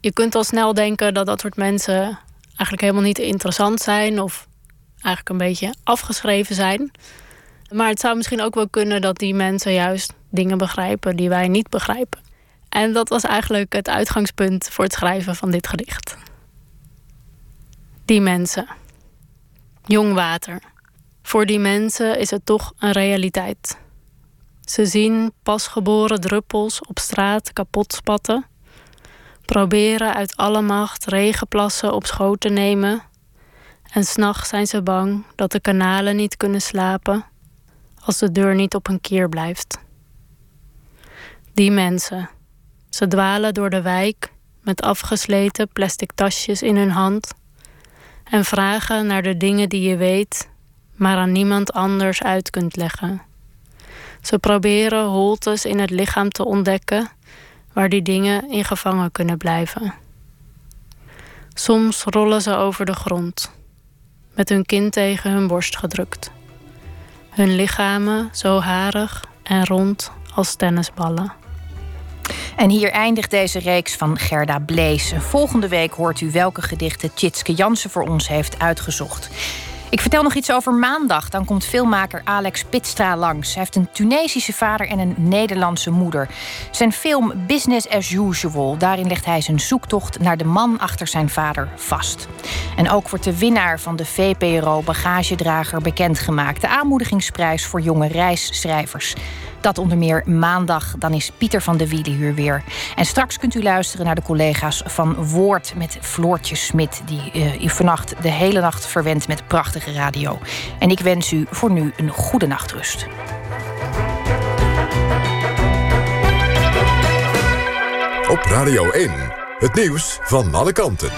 Je kunt al snel denken dat dat soort mensen eigenlijk helemaal niet interessant zijn of eigenlijk een beetje afgeschreven zijn. Maar het zou misschien ook wel kunnen dat die mensen juist dingen begrijpen die wij niet begrijpen. En dat was eigenlijk het uitgangspunt voor het schrijven van dit gedicht. Die mensen. Jong water. Voor die mensen is het toch een realiteit. Ze zien pasgeboren druppels op straat kapot spatten proberen uit alle macht regenplassen op schoot te nemen. En s'nachts zijn ze bang dat de kanalen niet kunnen slapen als de deur niet op een kier blijft. Die mensen, ze dwalen door de wijk met afgesleten plastic tasjes in hun hand en vragen naar de dingen die je weet, maar aan niemand anders uit kunt leggen. Ze proberen holtes in het lichaam te ontdekken waar die dingen in gevangen kunnen blijven. Soms rollen ze over de grond, met hun kin tegen hun borst gedrukt. Hun lichamen zo harig en rond als tennisballen. En hier eindigt deze reeks van Gerda Blees. Volgende week hoort u welke gedichten Tjitske Jansen voor ons heeft uitgezocht. Ik vertel nog iets over maandag. Dan komt filmmaker Alex Pitstra langs. Hij heeft een Tunesische vader en een Nederlandse moeder. Zijn film Business as Usual. Daarin legt hij zijn zoektocht naar de man achter zijn vader vast. En ook wordt de winnaar van de VPRO Bagagedrager bekendgemaakt. De aanmoedigingsprijs voor jonge reisschrijvers. Dat onder meer maandag. Dan is Pieter van de Wielen hier weer. En straks kunt u luisteren naar de collega's van Woord met Floortje Smit. Die uh, u vannacht de hele nacht verwendt met prachtige radio. En ik wens u voor nu een goede nachtrust. Op Radio 1, het nieuws van alle kanten.